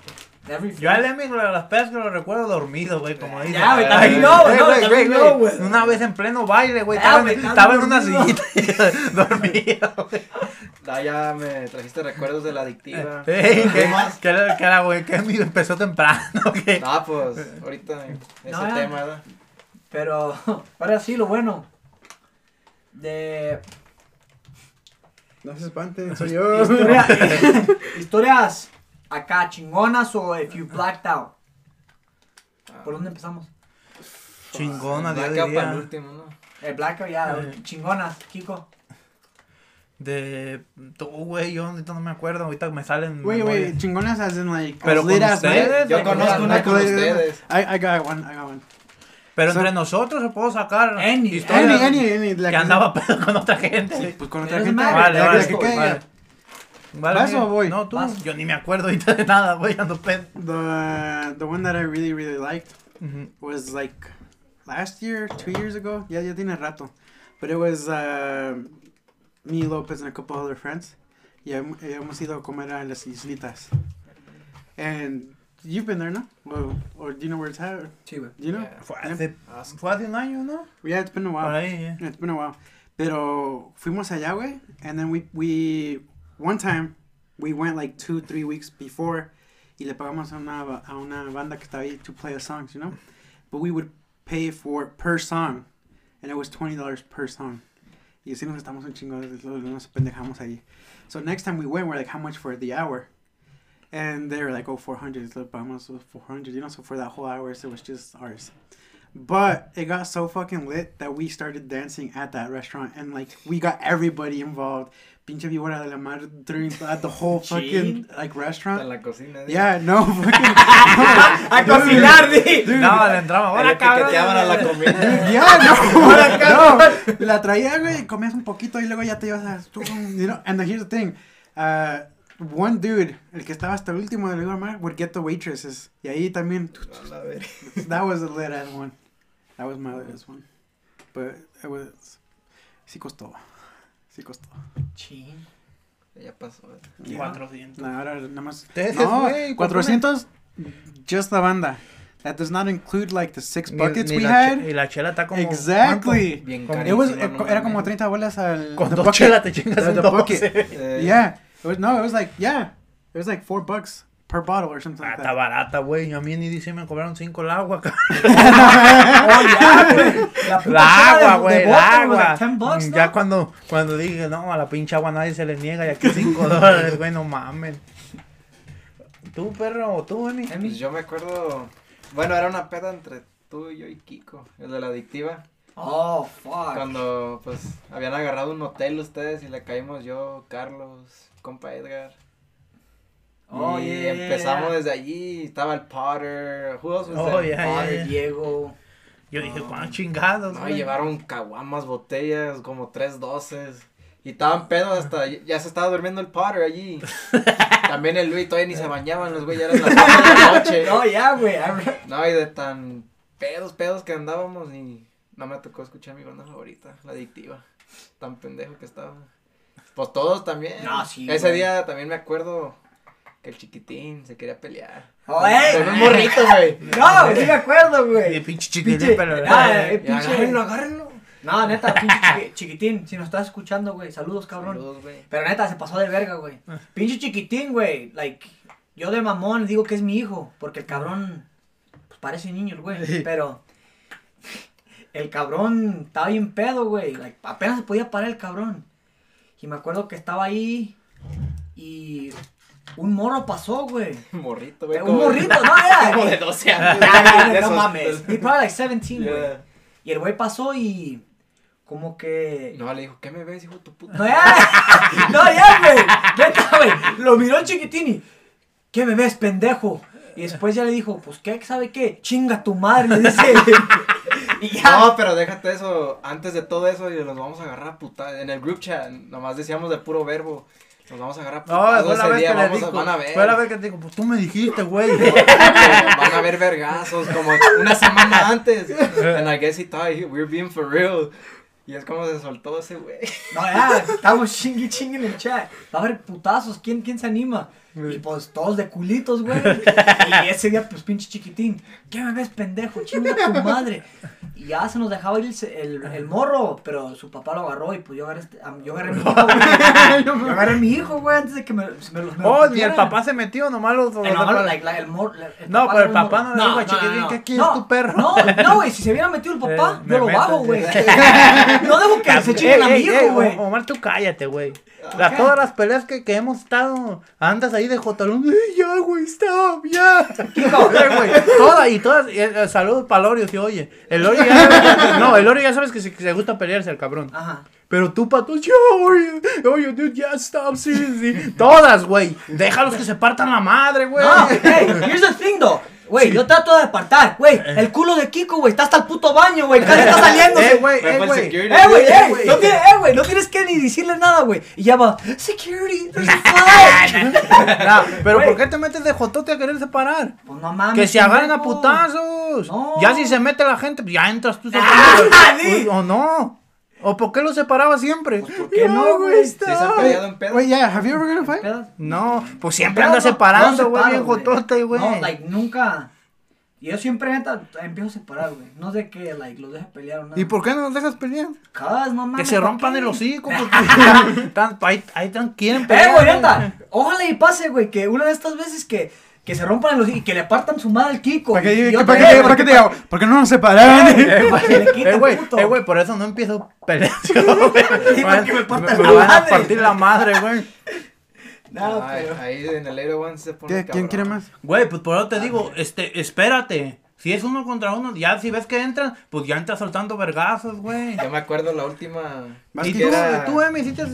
Yo al Emi, las pedas que lo recuerdo dormido, güey, como dice. Ya, güey, también no, güey, eh, no, güey, güey, no, güey. güey. Una vez en pleno baile, güey, Ah, estaba, güey, en- estás estaba en una sillita dormido, güey. Ah, ya me trajiste recuerdos de la adictiva. Ey, ¿Qué más? que era, güey, que Emi empezó temprano, que... No, pues, ahorita ese No, tema, ¿verdad? Pero, ahora sí, lo bueno. De No se espanten, soy yo. historia- historias acá chingonas o if you blacked out. ¿Por dónde empezamos? Chingona, yo Blackout para el último, ¿no? El blackout ya, Eh. chingonas, Kiko. De... Tú, güey, yo ahorita no me acuerdo, ahorita me salen... Wait, memorias. wait, chingonas as in like. Pero con ustedes? Yo de- conozco una con ustedes. I, I got one, I got one. Pero entre nosotros se puedo sacar Any, historias Any, que andaba pedo con otra gente. Pues con otra gente. Vale, vale, vale. caiga. Vale, ¿Vas o Miguel. voy? No, tú. Vas. Yo ni me acuerdo ahorita de nada, güey, ando pedo. The the one that I really really liked was like last year, two years ago. Yeah, ya tiene rato. But it was uh, me, Lopez, and a couple other friends. Y hem- hemos ido a comer a las islitas. And you've been there, no? Well, or do you know where it's at? Sí, güey. Do you know? Yeah. Fue Yeah. hace, fue hace un año, ¿no? Yeah, it's been a Por while. ahí, eh. It's been a while. Pero fuimos allá, güey. And then we, we, one time, we went like two, three weeks before. Y le pagamos a una, ba- a una banda que estaba ahí to play the songs, you know? But we would pay for per song. And it was $20 per song. Y así nos estamos un chingo, nos pendejamos ahí. So next time we went, we're like, how much for the hour? And they were like, oh, 400. So pagamos 400, you know? So for that whole hour, so it was just ours. But it got so fucking lit that we started dancing at that restaurant and like we got everybody involved. Pinche víbora de la madre during at the whole fucking like En restaurant. la cocina. ¿sí? Yeah, no fucking A cocinar, di. No, le entramos. Ahí Hola, le cabrón. piqueteaban a la comida. Yeah, no, no. La traía, güey, comías un poquito y luego ya te ibas a you know. And here's the thing, uh, one dude, el que estaba hasta el último del lugar, would get the waitresses. Y ahí también, la that was a lit ass one. That was my lit ass one. But it was, sí costó, sí costó. Chin. Ya pasó. Yeah. 400. No, ahora nada más. No, güey, 400 just la banda. That does not include like the six Ni- buckets ni we la had. Y la chela está como. Exactly. Bien It was era como mames. 30 bolas al. Con dos bucket. chelas te chingas The- the 12. bucket. Eh, Yeah. It was no, it was like yeah. It was like 4 bucks per bottle or something Ah, like está that. barata, güey. A mí ni dice me cobraron 5 el agua, cabrón. Oh, ya, güey. La agua, güey, la agua. like 10 bucks, Mm, ¿no? Ya cuando, cuando dije, no, a la pinche agua nadie se le niega y aquí 5 dólares, güey, no mames. ¿Tú, perro? ¿O tú, Emi? Emi. Pues yo me acuerdo. Bueno, era una peda entre tú y yo y Kiko, el de la adictiva. Oh, fuck. Cuando pues habían agarrado un hotel ustedes y le caímos yo, Carlos, compa Edgar. Oh, y yeah, empezamos yeah. desde allí, estaba el Potter, who else was Oh, yeah, yeah. Diego. Yo dije. ¿cuántos chingados, No, llevaron caguamas, botellas, como tres doces. Y estaban pedos hasta, ya se estaba durmiendo el Potter allí. También el Luis todavía ni se bañaban los güey, ya eran las 8 de la noche. No, ya, güey. No, y de tan pedos, pedos que andábamos y no me tocó escuchar mi banda favorita, la adictiva. Tan pendejo que estaba. Pues todos también. No, sí, Ese güey. día también me acuerdo que el chiquitín se quería pelear. ¡Oye! Con un morrito, güey. No, sí me acuerdo, Y güey. pinche chiquitín, Pinche- pero. Ah, eh, eh, pinche- agárrenlo, agárrenlo. No, neta, pinche chiqui- chiquitín. Si nos estás escuchando, güey, saludos, cabrón. Saludos, güey. Pero neta, se pasó de verga, güey. Pinche chiquitín, güey. Like, yo de mamón digo que es mi hijo. Porque el cabrón, pues parece niño el güey. Pero el cabrón estaba bien pedo, güey. Like, apenas se podía parar el cabrón. Y me acuerdo que estaba ahí y un morro pasó, güey. Morrito, güey. Un morrito, no era. Como de 12 años. No mames. He probably like 17, güey. Yeah. Y el güey pasó y como que... No, le dijo, ¿qué me ves, hijo de tu puta? No, ya. No, ya, güey. Neta, güey. Lo miró y. ¿Qué me ves, pendejo? Y después ya le dijo, pues, ¿qué? ¿Sabe qué? Chinga tu madre, le dice. y ya. No, pero déjate eso. Antes de todo eso, y nos vamos a agarrar a puta. En el group chat, nomás decíamos de puro verbo. Nos vamos a agarrar a No, puta. fue la ese vez día que le vamos a, dijo. van a ver. Fue la vez que te dijo, pues tú me dijiste, güey. van a ver vergazos como una semana antes. And I guess he thought he- were being for real. Y es como se soltó ese güey. No, ya. Estamos chingui chingui en el chat. Va a haber putazos. ¿Quién, quién se anima? Y pues todos de culitos, güey. Y ese día, pues pinche chiquitín. ¿Qué me ves, pendejo? Chinga tu madre. Y ya se nos dejaba ir el, el, el morro. Pero su papá lo agarró y pues yo agarré, este- yo agarré a mi hijo, güey. Yo agarré a mi hijo, güey, antes de que me, se me, los- me lo Oh, ni el papá se metió, nomás los. Eh, like, el mor- el No, pero el papá no le dijo a Chiquitín, ¿qué quieres no, tu perro? No, no, güey, si se hubiera metido el papá, Eh, yo lo bajo, güey. No dejo que se chinguen a mi hijo, ey, güey. Omar, tú cállate, güey. Todas las peleas que, que hemos estado, andas ahí de jotalón. ¡Ey, ya, güey, stop, ya! Eh, güey, todas y todas. eh, eh, saludos para Lorio, si oye. El Lorio ya No, el Lorio ya sabes que se, que se gusta pelearse, el cabrón. Ajá. Pero tú, pato, ya, oye, oye, dude, ya, stop, sí, sí. Todas, güey. Déjalos que se partan la madre, güey. No, hey, here's the thing, though. Güey, yo trato de apartar. Güey, el culo de Kiko, güey, está hasta el puto baño, güey. Casi está saliendo. Eh, güey, Me eh, güey. Eh, güey, Eh, eh, no tiene- eh, güey, no tienes que ni decirle nada, güey. Y ya va, security, there's a. No, pero. ¿por qué te metes de jotote a querer separar? Pues no mames. Que se agarren a putazos. No. Ya si se mete la gente, pues ya entras tú. Ah, sí. o no. ¿O por qué lo separaba siempre? ¿Por qué no, güey? Se han peleado en pedo. Wait, yeah, have you ever got a fight? No, pues siempre anda separando, güey, bien jotote, güey. No, like, nunca. Yo siempre neta, empiezo a separar, güey. No sé que, like, los deje pelear o nada. ¿Y por qué no nos dejas pelear? Cada no mames, Que se ¿pa' rompan qué? el hocico, porque tan, ahí, quieren Eh, pelear. güey, neta. Ojalá y pase, güey, que una de estas veces que, que se rompan hocico y que le partan su madre al Kiko. ¿Para qué, y qué- otra para qué, güey, para qué te digo? ¿Por qué no nos separaron? Eh, güey, Que le quite eh, güey, eh, güey, por eso no empiezo güey. Sí, porque me partan me la van a madre. partir la madre, güey. No, Ay, pero. Ahí en el Aero One se pone ¿Qué- ¿Quién quiere más? Güey, pues por eso te digo, este, espérate. Si es uno contra uno, ya si ves que entran, pues ya entras soltando vergazos, güey. Yo me acuerdo la última. Más ¿Y que tú, era- tú, Emi, hiciste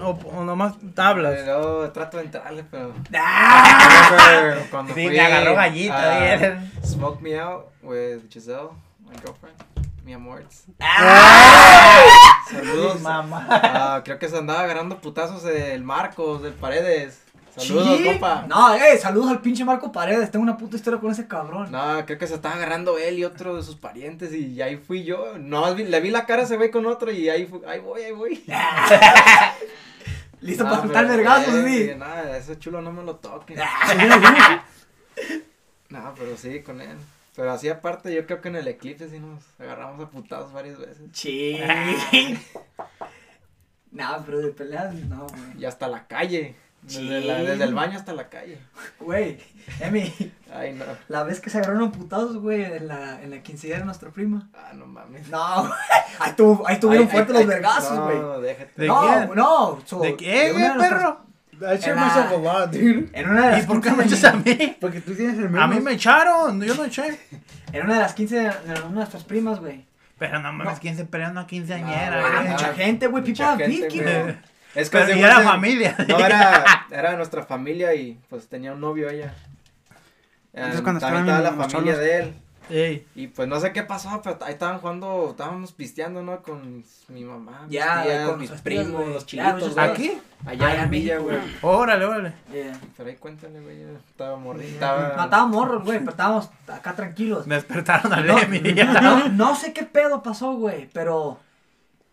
o, o nomás tablas? Yo trato de entrarle, pero. ¡Ah! Cuando Sí, fui me agarró gallito, a ahí. Smoke Me Out with Giselle, my girlfriend. Mi amor. Saludos. mamá. Ah, creo que se andaba agarrando putazos del Marcos, del Paredes. Saludos, Sí. compa. No, eh, saludos al pinche Marco Paredes. Tengo una puta historia con ese cabrón. No, creo que se estaba agarrando él y otro de sus parientes y ahí fui yo. No, le vi la cara ese güey con otro y ahí, fui, ahí voy, ahí voy. Listo No, para pero, vergazos, sí. Nada, ese chulo no me lo toquen. no, pero sí, con él. Pero así aparte, yo creo que en el eclipse sí nos agarramos a putados varias veces. Sí. no, pero de peleas, no, güey. Y hasta la calle. Desde, Sí. la- desde el baño hasta la calle. Güey, Emi, Ay, no. la vez que se agarraron putazos, güey, en la, en la quinceañera de nuestra prima. Ah, no mames. No, güey. Ahí, tuvo, ahí tuvieron fuertes los vergazos, güey. No, déjate. ¿De no, quién? no. so, ¿De qué, güey, perro? I shit myself a lot, dude. En una de las ¿Y por qué 15 me echas a mí? Porque tú tienes el A mí me echaron, yo no eché. En una de las 15 de, de nuestras primas, güey. Pero no mames, No. ¿quién se pelea en una Ah, quinceañera, Ah, güey? mucha gente, güey. People have beef, güey. Es que Pero era familia. No, era, era nuestra familia y pues tenía un novio ella. Entonces, Eh, cuando también estaba la familia de él. Ey, Y pues no sé qué pasó, pero ahí estaban jugando, estábamos pisteando, ¿no? Con mi mamá, mis Ya, tías, con mis primos, los chilitos. ¿Aquí? Allá Allá en Villa, güey. Órale, órale. Yeah. Pero ahí cuéntale, güey, estaba morrito. No, Estaba... güey, pero estábamos acá tranquilos. Despertaron al No, no, no sé qué pedo pasó, güey, pero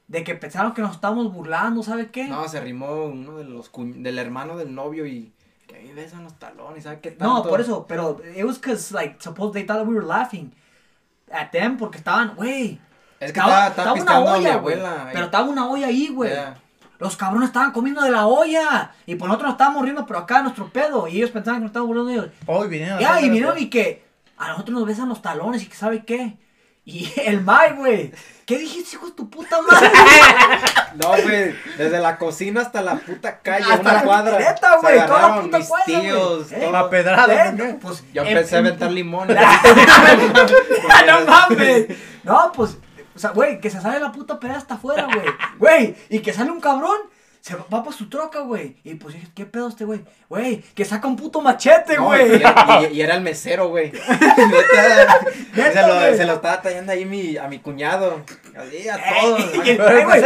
de que pensaron que nos estábamos burlando, ¿sabe qué? No, se arrimó uno de los cuñ- del hermano del novio y Que ahí besan los talones, ¿sabes qué No, tanto? por eso, pero it was cause like suppose they thought we were laughing at them porque estaban, güey. Es que Estaba, estaba, una pisteando a mi olla, güey. Pero estaba una olla ahí, güey. Yeah. Los cabrones estaban comiendo de la olla. Y por nosotros nos estábamos riendo, pero acá nuestro pedo. Y ellos pensaban que nos estábamos burlando de ellos. Hoy vinieron a Ya, hacer y vinieron y que a nosotros nos besan los talones y que sabe qué. Y el Mike, güey. ¿Qué dijiste, hijo de tu puta madre? No, güey, desde la cocina hasta la puta calle, Hasta una la cuadra. neta, güey, toda la puta mis cuadra, tíos, Eh. La pedrada, Eh, pues, Yo em- empecé a em- aventar limón. no mames. No, pues, o sea, güey, que se sale la puta pelea hasta afuera, güey. Güey, y que sale un cabrón, se va para su troca, güey. Y pues dije, ¿qué pedo este güey? Güey, que saca un puto machete, No, güey. y, era- y- y era el mesero, güey. Se, lo, güey. se lo estaba tallando ahí mi, a mi cuñado. Así, a Ey, todos. y el- Pero el Eh, güey.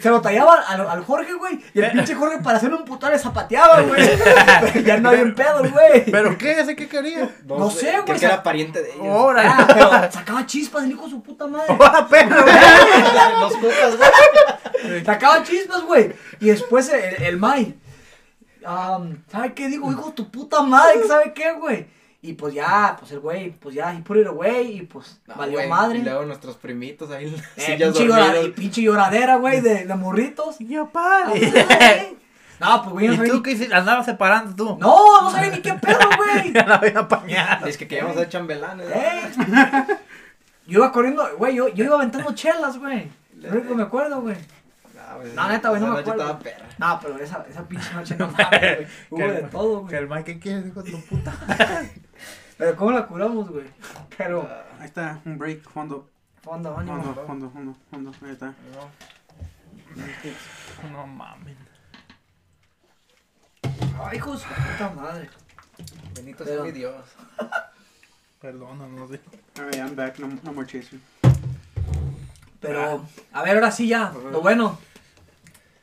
se lo tallaba al, al Jorge, güey. Y el pinche Jorge para hacerle un putal le zapateaba, güey. ya no había un pedo, güey. ¿Pero qué? ¿Ese qué quería? No sé, creo güey, que era pariente de ellos. Órale. Ah, pero sacaba chispas el hijo de su puta madre. ¡Ahora, perro! Los cucas, güey. Sacaba chispas, güey. Y después el, el Mai. Um, ¿Sabe qué digo? Hijo de tu puta madre, ¿sabe qué, güey? Y pues ya, pues el güey, pues ya, he put it away y pues No, valió güey, madre. Y luego nuestros primitos ahí Eh, pinche, llora- y pinche lloradera, güey, de, de morritos. Yo, padre. No, pues güey, no ¿Y sabía tú ni... qué hiciste? Andabas separando tú. No, no sabía ni qué pedo, güey. Ya la había apañado. Es que queríamos ser chambelanes. Eh. Yo iba corriendo, güey, yo, yo iba aventando chelas, güey. Lo único que me acuerdo, güey. No, güey, No, neta, güey, no me acuerdo. No, pero esa, esa pinche noche no mames, güey. Hubo Que de el- todo, Que güey. el Mike, ¿qué quieres, hijo de tu puta? Pero ¿cómo la curamos, güey? Pero, Ahí está, un break, fondo, fondo, fondo, ánimo. fondo, fondo, fondo, ahí está. No. No mames. Ay, hijo de su puta madre. Bendito Pero- sea mi Dios. Perdónanos. Alright, I'm back, no, no more chasing. Pero, a ver, ahora sí ya, lo bueno.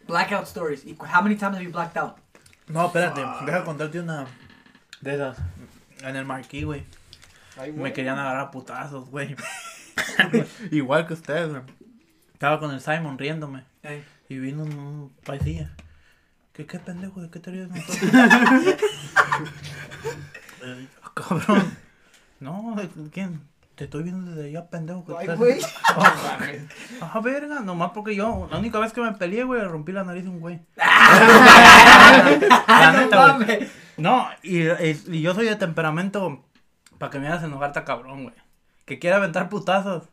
Blackout stories. ¿Y how many times have you blacked out? No, espérate. Deja contarte una de esas. En el marquí, güey. Me querían agarrar a putazos, güey. Igual que ustedes, güey. Estaba con el Simon riéndome. Y vino un, paisilla. ¿Qué, qué pendejo? ¿De qué te ríes? Eh, cabrón. No, ¿de ¿quién? Te estoy viendo desde allá, pendejo. que Ay, güey. Ah, verga, nomás porque yo, la única vez que me peleé, güey, rompí la nariz a un güey. la neta, güey. No, y, y- y yo soy de temperamento para que me hagas enojar, está cabrón, güey. Que quiera aventar putazos.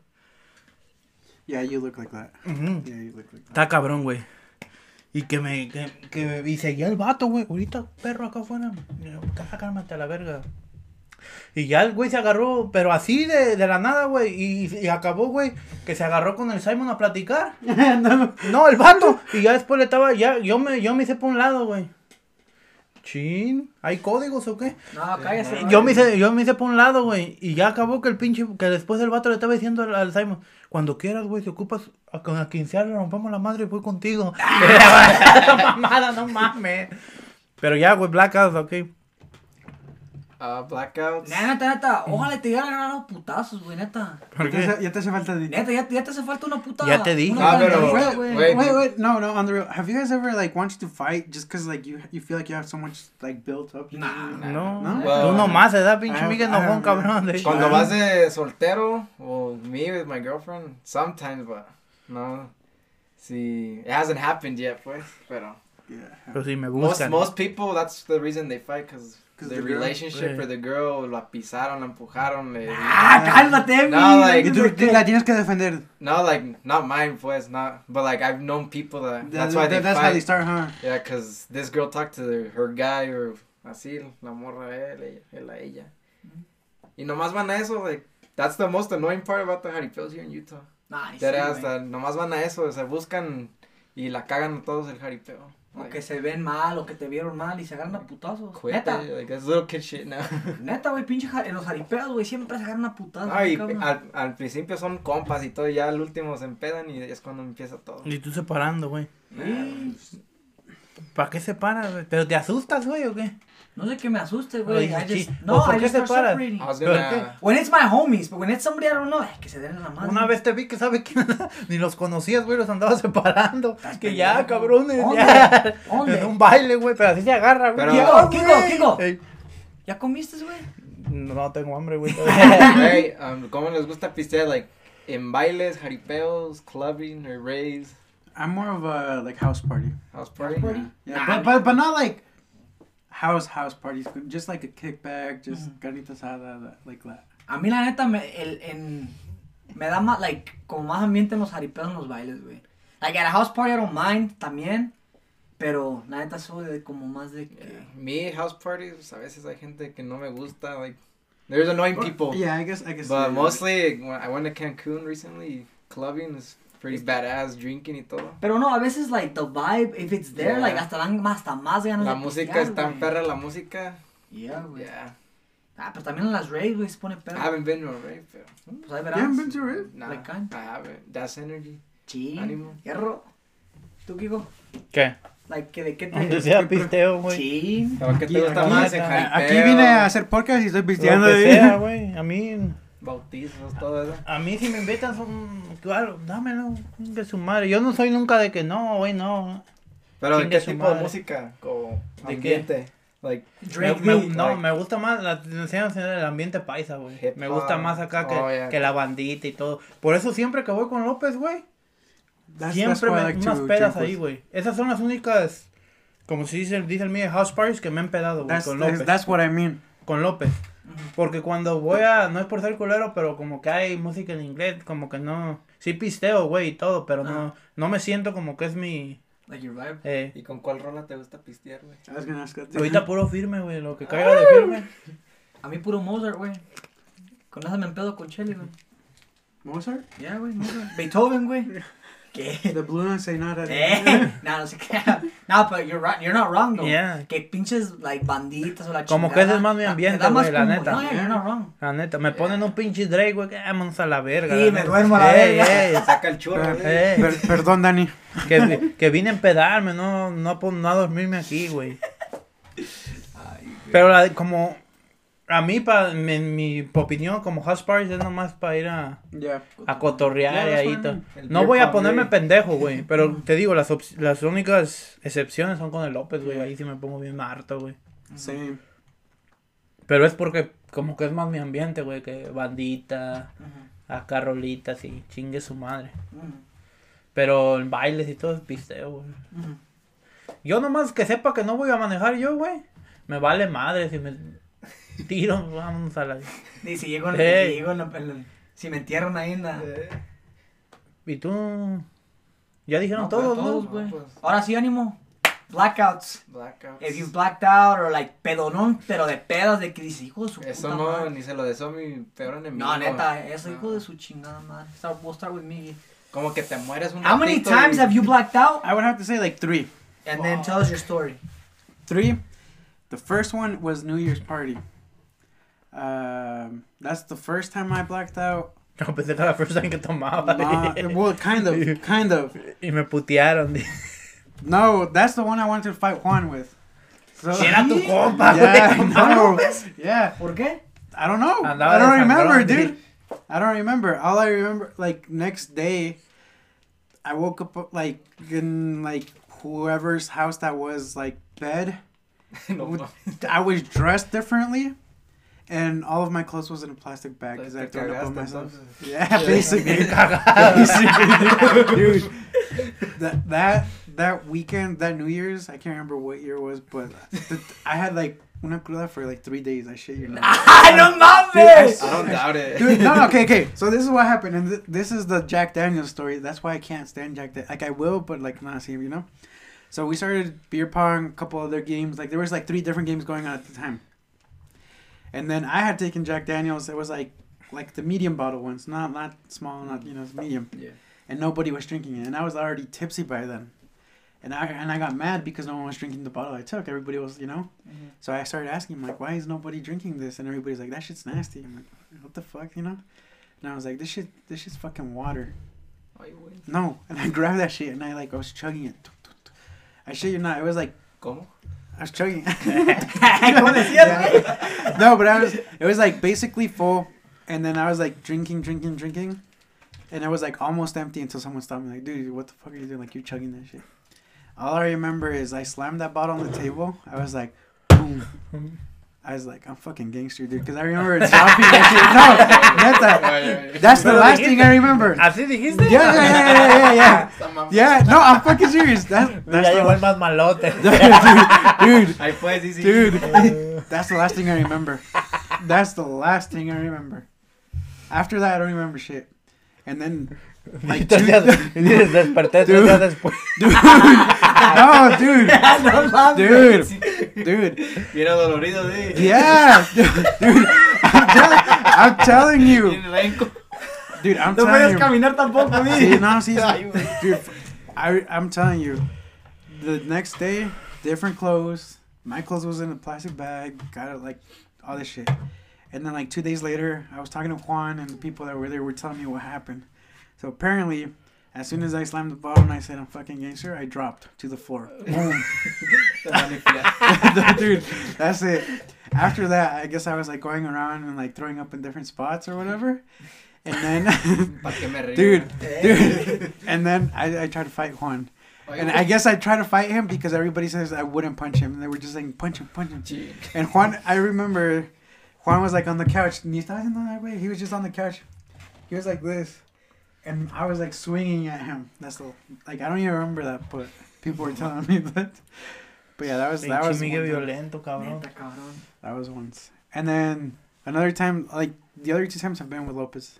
Yeah, you look like that. Yeah, you look like that. Está cabrón, güey. Y que me, que, que y seguía el vato, güey. Ahorita, perro, acá afuera. Caja, cálmate a la verga. Y ya el güey se agarró, pero así de, de la nada, güey. Y, y acabó, güey, que se agarró con el Simon a platicar. no. No, el vato. Y ya después le estaba, ya, yo me, yo me hice por un lado, güey. Chin, ¿hay códigos o qué? No, cállate. Yo me hice, yo me hice por un lado, güey. Y ya acabó que el pinche, que después el vato le estaba diciendo al, al Simon, cuando quieras, güey, si ocupas a, con a quincear, le rompamos la madre y voy contigo. Mamada, no mames. Pero ya, güey, Blackout, ok. Ah, blackouts. Neta, neta, neta. Ojalá te llegaran a ganar los putazos, güey, neta. ¿Por Ya te qué? hace- ya te hace falta. Neta, ya, ya te hace falta una puta. Ya te dije. una Ah, pero- Wait, Wait. wait, wait, no, no, on the real. Have you guys ever like wanted to fight just because like you you feel like you have so much like built up? Nah, No, ¿No? tú nomás, se da pinche Miguel enojón, ah, cabrón. de- Cuando vas de soltero, o me with my girlfriend, sometimes, but no. See, it hasn't happened yet, pues, pero. Yeah. Pero si me Most, buscan. most people, that's the reason they fight, because 'Cause the the girl? relationship Yeah. or the girl, la pisaron, la empujaron, le... Ah, cálmate, No, like- tú tú la tienes que defender. No, like, not mine, pues, not, but like, I've known people that, that's That- why they that- that's how they fight. start, huh? Yeah, because this girl talked to the- her guy or así, la morra a él, ella, él a ella. Y nomás van a eso, like, that's the most annoying part about the jaripeos here in Utah. Nah, ni That sí, ass, nomás van a eso, se buscan y la cagan a todos el jaripeo. O que se ven mal, o que te vieron mal y se agarran a putazos. Neta, like, that's little kid shit now. neta, güey, pinche ja- en los jaripeos, güey, siempre se agarran a putazos. Ay, cabrón. al, al principio son compas y todo, y ya al último se empedan y es cuando empieza todo. Y tú separando, güey. Sí. ¿Para qué se para, güey? ¿Pero te asustas, güey, o qué? No sé qué me asuste, güey. I just, no, ¿O por I qué just se start paras? separating. I was ¿Pero gonna. When it's my homies, but when it's somebody I don't know, ay, que se den la madre. Una vez te vi que sabe quién ni los conocías, güey, los andabas separando. Estás Que ya, cabrones, ¿Dónde? ya. ¿Dónde? En un baile, güey, pero así se agarra, güey. Pero- Ya, Kiko, güey. Kiko. Ey. ¿Ya comiste, güey? No tengo hambre, güey. Hey, um, ¿cómo les gusta pistear? Like, en bailes, jaripeos, clubbing, or raves, I'm more of a like house party. house party? party? Yeah, Nah, but, but but not like house house parties. Just like a kickback, just Mhm. carnita asada, like that. A mí, la neta, me, el, en, me da más, like, como más ambiente en los jaripeos en los bailes, güey. Like, at a house party I don't mind también. Pero, la neta, soy de como más de que... Yeah. Me, house parties, a veces hay gente que no me gusta. Like, there's annoying people. Yeah, I guess I guess. But yeah. mostly, when I went to Cancun recently, clubbing is pretty badass, drinking y todo. Pero no, a veces, like, the vibe, if it's there, Yeah. like, hasta dan más, hasta más ganas La de música es tan perra, la música. Yeah, güey. Yeah. Ah, pero también en las raves, güey, se pone I perro. haven't been to a rave, pero. Pues ahí You verás. haven't been to a rave? Nah, Like kind? I haven't. That's energy. Sí. Ánimo. Hierro. ¿Tú, Kiko? ¿Qué? Like, que ¿de qué te...? Donde sea pisteo, güey. Sí. ¿Pero qué Aquí- te gusta aquí- más? Aquí vine a hacer podcast y estoy Lo pisteando. que ahí. sea, güey. A mí, bautizos, todo eso. a mí si me invitan son, claro, dámelo. Que su madre. Yo no soy nunca de que no, güey, no. Pero Chingue ¿qué tipo de música? Como ¿De ambiente. Like, Me- no, like- me gusta más, la, el ambiente paisa, güey. Me gusta más acá que, Oh, yeah. que la bandita y todo. Por eso siempre que voy con López, güey, That's, siempre that's me, like unas to pedas ahí, güey. Esas son las únicas, como si dice, dice el mío, house parties que me han pedado, güey, That's, con that's, López. that's what I mean. Con López. Porque cuando voy a, no es por ser culero, pero como que hay música en inglés, como que no, sí pisteo, güey, y todo, pero no, no me siento como que es mi, Like your vibe. eh, ¿y con cuál rola te gusta pistear, güey? Too. ahorita puro firme, güey, lo que caiga de firme. A mí puro Mozart, güey. Con esa me empedo con Shelly, güey. Mozart? Ya, güey, Mozart. Beethoven, güey. ¿Qué? The Blue Notes say nada. Eh, no, no sé qué. No, pero you're, right, you're not wrong, though. Yeah. Que pinches, like, banditas o la Como que chingada. ese es más mi Te ambiente, güey, la neta. No, yeah, you're not wrong. La neta, me ponen un pinche Drake, güey, que vámonos a la verga. Sí, la me neta. duermo a la Ey, verga. ey, Saca el churro, güey. ey, Per- perdón, Dani. que, que vine a empedarme, no, no, por- no a dormirme aquí, güey. Pero la, como, a mí, pa, en mi opinión, como house parties es nomás para ir a, Yeah. a cotorrear Yeah, y ahí No voy a ponerme pendejo, güey, pero te digo, las, las únicas excepciones son con el López, güey, ahí sí me pongo bien harto, güey. Same. Pero es porque como que es más mi ambiente, güey, que bandita, Ujú, acá rolitas y chingue su madre. Pero en bailes y todo es pisteo, güey. Yo nomás que sepa que no voy a manejar yo, güey. Me vale madre si me tiro, vamos a la... Y si llego, Ey. si, llego en la- en la- si me entierran ahí en la... ¿Y tú? Ya dijeron No, pero todos, todos, ¿no? güey. No, pues. Ahora sí, ánimo. Blackouts. Blackouts. If you blacked out or like pedonón, pero de pedas de que dices, hijo de su Eso puta no, madre. ni se lo deseo a mi peor enemigo. No, neta, eso No. hijo de su chingada madre. Start, we'll start with me. Como que te mueres un How many times y- have you blacked out? I would have to say like three. And then tell us your story. Three. The first one was New Year's party. Um, that's the first time I blacked out. No, pensé que era la first time que tomaba. Nah, well, kind of, kind of. y me putearon. No, that's the one I wanted to fight Juan with. So, Si era tu compa, yeah, güey. no, yeah. ¿Por qué? I don't know. Andaba I don't remember, sangrón, dude. I don't remember. All I remember, like next day, I woke up like in like whoever's house that was like bed. No, no. I was dressed differently, and all of my clothes was in a plastic bag because I Te threw it up on myself. entonces. Yeah, basically, basically, dude. That that that weekend, that New Year's, I can't remember what year it was, but the, I had like una cruda for like three days. I shit you not. ¡Ah, no mames! I don't doubt it. Dude, no, no, okay, okay. So this is what happened, and th- this is the Jack Daniels story. That's why I can't stand Jack. Da- like I will, but like not see him, you know. So we started beer pong, a couple other games. Like there was like three different games going on at the time. And then I had taken Jack Daniels. It was like like the medium bottle ones, not not small, not you know, it's medium. Yeah. And nobody was drinking it, and I was already tipsy by then. And I and I got mad because no one was drinking the bottle I took. Everybody was, you know. Mhm. So I started asking like, why is nobody drinking this? And everybody's like, that shit's nasty. I'm like, what the fuck, you know? And I was like, this shit, this shit's fucking water. No. And I grabbed that shit and I like, I was chugging it. I shit you not. It was like ¿Cómo? I was chugging. ¿Cómo decías, güey? no, but I was. It was like basically full, and then I was like drinking, drinking, drinking, and it was like almost empty until someone stopped me. Like, dude, what the fuck are you doing? Like, you're chugging that shit. All I remember is I slammed that bottle on the table. I was like, boom. I was like, I'm fucking gangster, dude, because I remember dropping that shit. No, neta. That's the last thing I remember. ¿Así dijiste? Yeah, yeah, yeah, yeah, yeah, yeah. Yeah, no, I'm fucking serious. That, that's ya llegó el más malote. dude, Ahí pues, sí, sí. dude, that's the last thing I remember. That's the last thing I remember. After that, I don't remember shit. And then, like, Tres two- días- desperté tres Dude. días después. dude, no, dude, no mames. dude, dude, Bien adolorido, sí. yeah, dude, I'm, tell- I'm telling you, Bien renco. dude, I'm No telling puedes you. caminar tampoco, Sí, no, sí, sí. Dude, I, I'm telling you, the next day, different clothes. My clothes was in a plastic bag. Got it, like, all this shit. And then, like, two days later, I was talking to Juan, and the people that were there were telling me what happened. So apparently, as soon as I slammed the bottle and I said, I'm fucking gangster, I dropped to the floor. Boom. Dude, that's it. After that, I guess I was, like, going around and, like, throwing up in different spots or whatever. And then, ¿Para qué me río? dude, dude. And then I, I tried to fight Juan. And. I guess I tried to fight him because everybody says I wouldn't punch him. And they were just saying, punch him, punch him. Sí. And Juan, I remember Juan was like on the couch. Ni estaba haciendo that way. He was just on the couch. He was like this. And I was like swinging at him. That's the, like, I don't even remember that, but people were telling me that. But yeah, that was, that was, Miguel one violento, cabrón. That was once. And then another time, like, the other two times I've been with Lopez.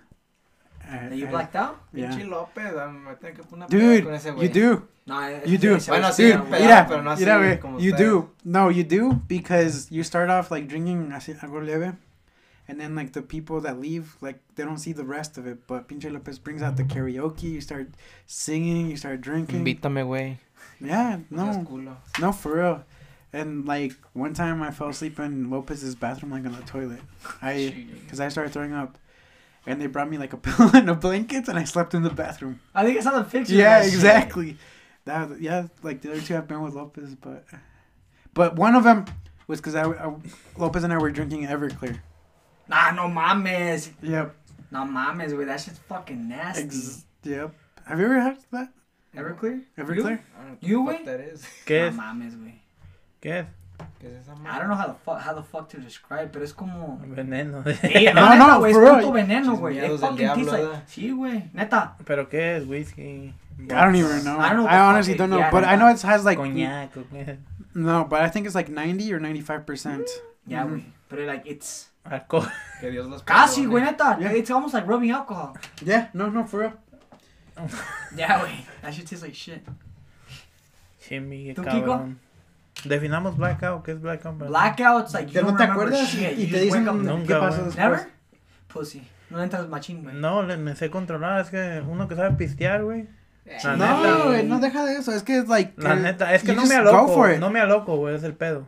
Uh, you uh, blacked out? Yeah. López, ah, me tengo que poner una Dude, peda you do. No, ese- You do. ese Bueno, güey sí, sí, Dude, mira, pero no mira, güey, you do. No, you do because you start off like drinking así algo leve, and then like the people that leave, like they don't see the rest of it. But Pinche Lopez brings out the karaoke. You start singing. You start drinking. Invítame, güey. Yeah, no, no, for real. And like one time, I fell asleep in Lopez's bathroom, like on the toilet. I, cause I started throwing up, and they brought me like a pillow and a blanket, and I slept in the bathroom. I think I saw the picture. Yeah, of that shit. exactly. That yeah, like the other two have been with Lopez, but but one of them was because I, I Lopez and I were drinking Everclear. Nah, no mames. Yep. No mames, güey. That shit's fucking nasty. Ex- yep. Have you ever had that Everclear? Everclear? I don't know what You, the fuck that is. ¿Qué no es? mames, güey. ¿Qué es? ¿Qué es I don't know how the fuck how the fuck to describe, pero es como Veneno. Sí, No, no, neta, no, güey, es for real. puto veneno, güey. It Chismeados del fucking diablo, tastes like- ¿verdad? Sí, güey. Neta. ¿Pero qué es? Whisky. I don't even know. I don't know I honestly fuck don't know, yeah, but I know it has like Coñac. ¿o no, but I think it's like ninety or ninety five percent. Yeah, Mhm. güey. Pero like it's Alcohol. Que Dios los casi, güey, neta. Yeah. It's almost like rubbing alcohol. Yeah, no, no, for real. Yeah, güey. That shit tastes like shit. Sí, Miguel, ¿Tú, Kiko? cabrón. Definamos blackout. ¿Qué es blackout? ti? Blackouts, like you ¿Ya no don't te acuerdas? shit. Y te dicen Nunca, qué pasó después. Never? Pussy. No entras machín, güey. No, le- me sé controlar. Es que uno que sabe pistear, güey. La neta, No, güey, no deja de eso. Es que es like La eh, neta, es que no me aloco. No me aloco, güey. Es el pedo.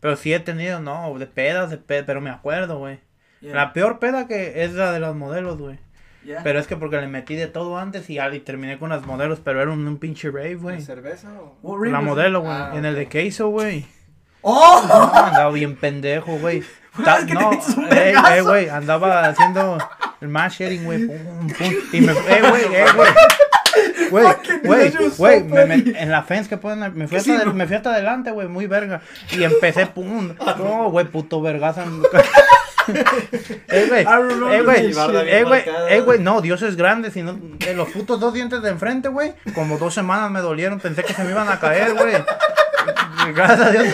Pero sí he tenido, no, de pedas, de pedas. Pero me acuerdo, güey. Yeah. La peor peda que es la de los modelos, güey. Yeah. Pero es que porque le metí de todo antes y, y terminé con las modelos, pero era un, un pinche rave, ¿De güey. cerveza o...? La modelo, güey. Ah, en el de queso, güey. ¡Oh! No, andaba bien pendejo, güey. Es que no, eh, eh, güey, andaba haciendo el mash güey. pum, pum, Y me, eh, güey, eh, güey. Güey, güey, güey, en la fence que ponen, me fui hasta, me fui hasta adelante, güey, muy verga. Y empecé, pum, no, güey, puto vergaza. eh, güey, remember eh, güey, that shit. eh, güey, eh, güey, no, Dios es grande, si no, de los putos dos dientes de enfrente, güey, como dos semanas me dolieron, pensé que se me iban a caer, güey. Gracias a Dios,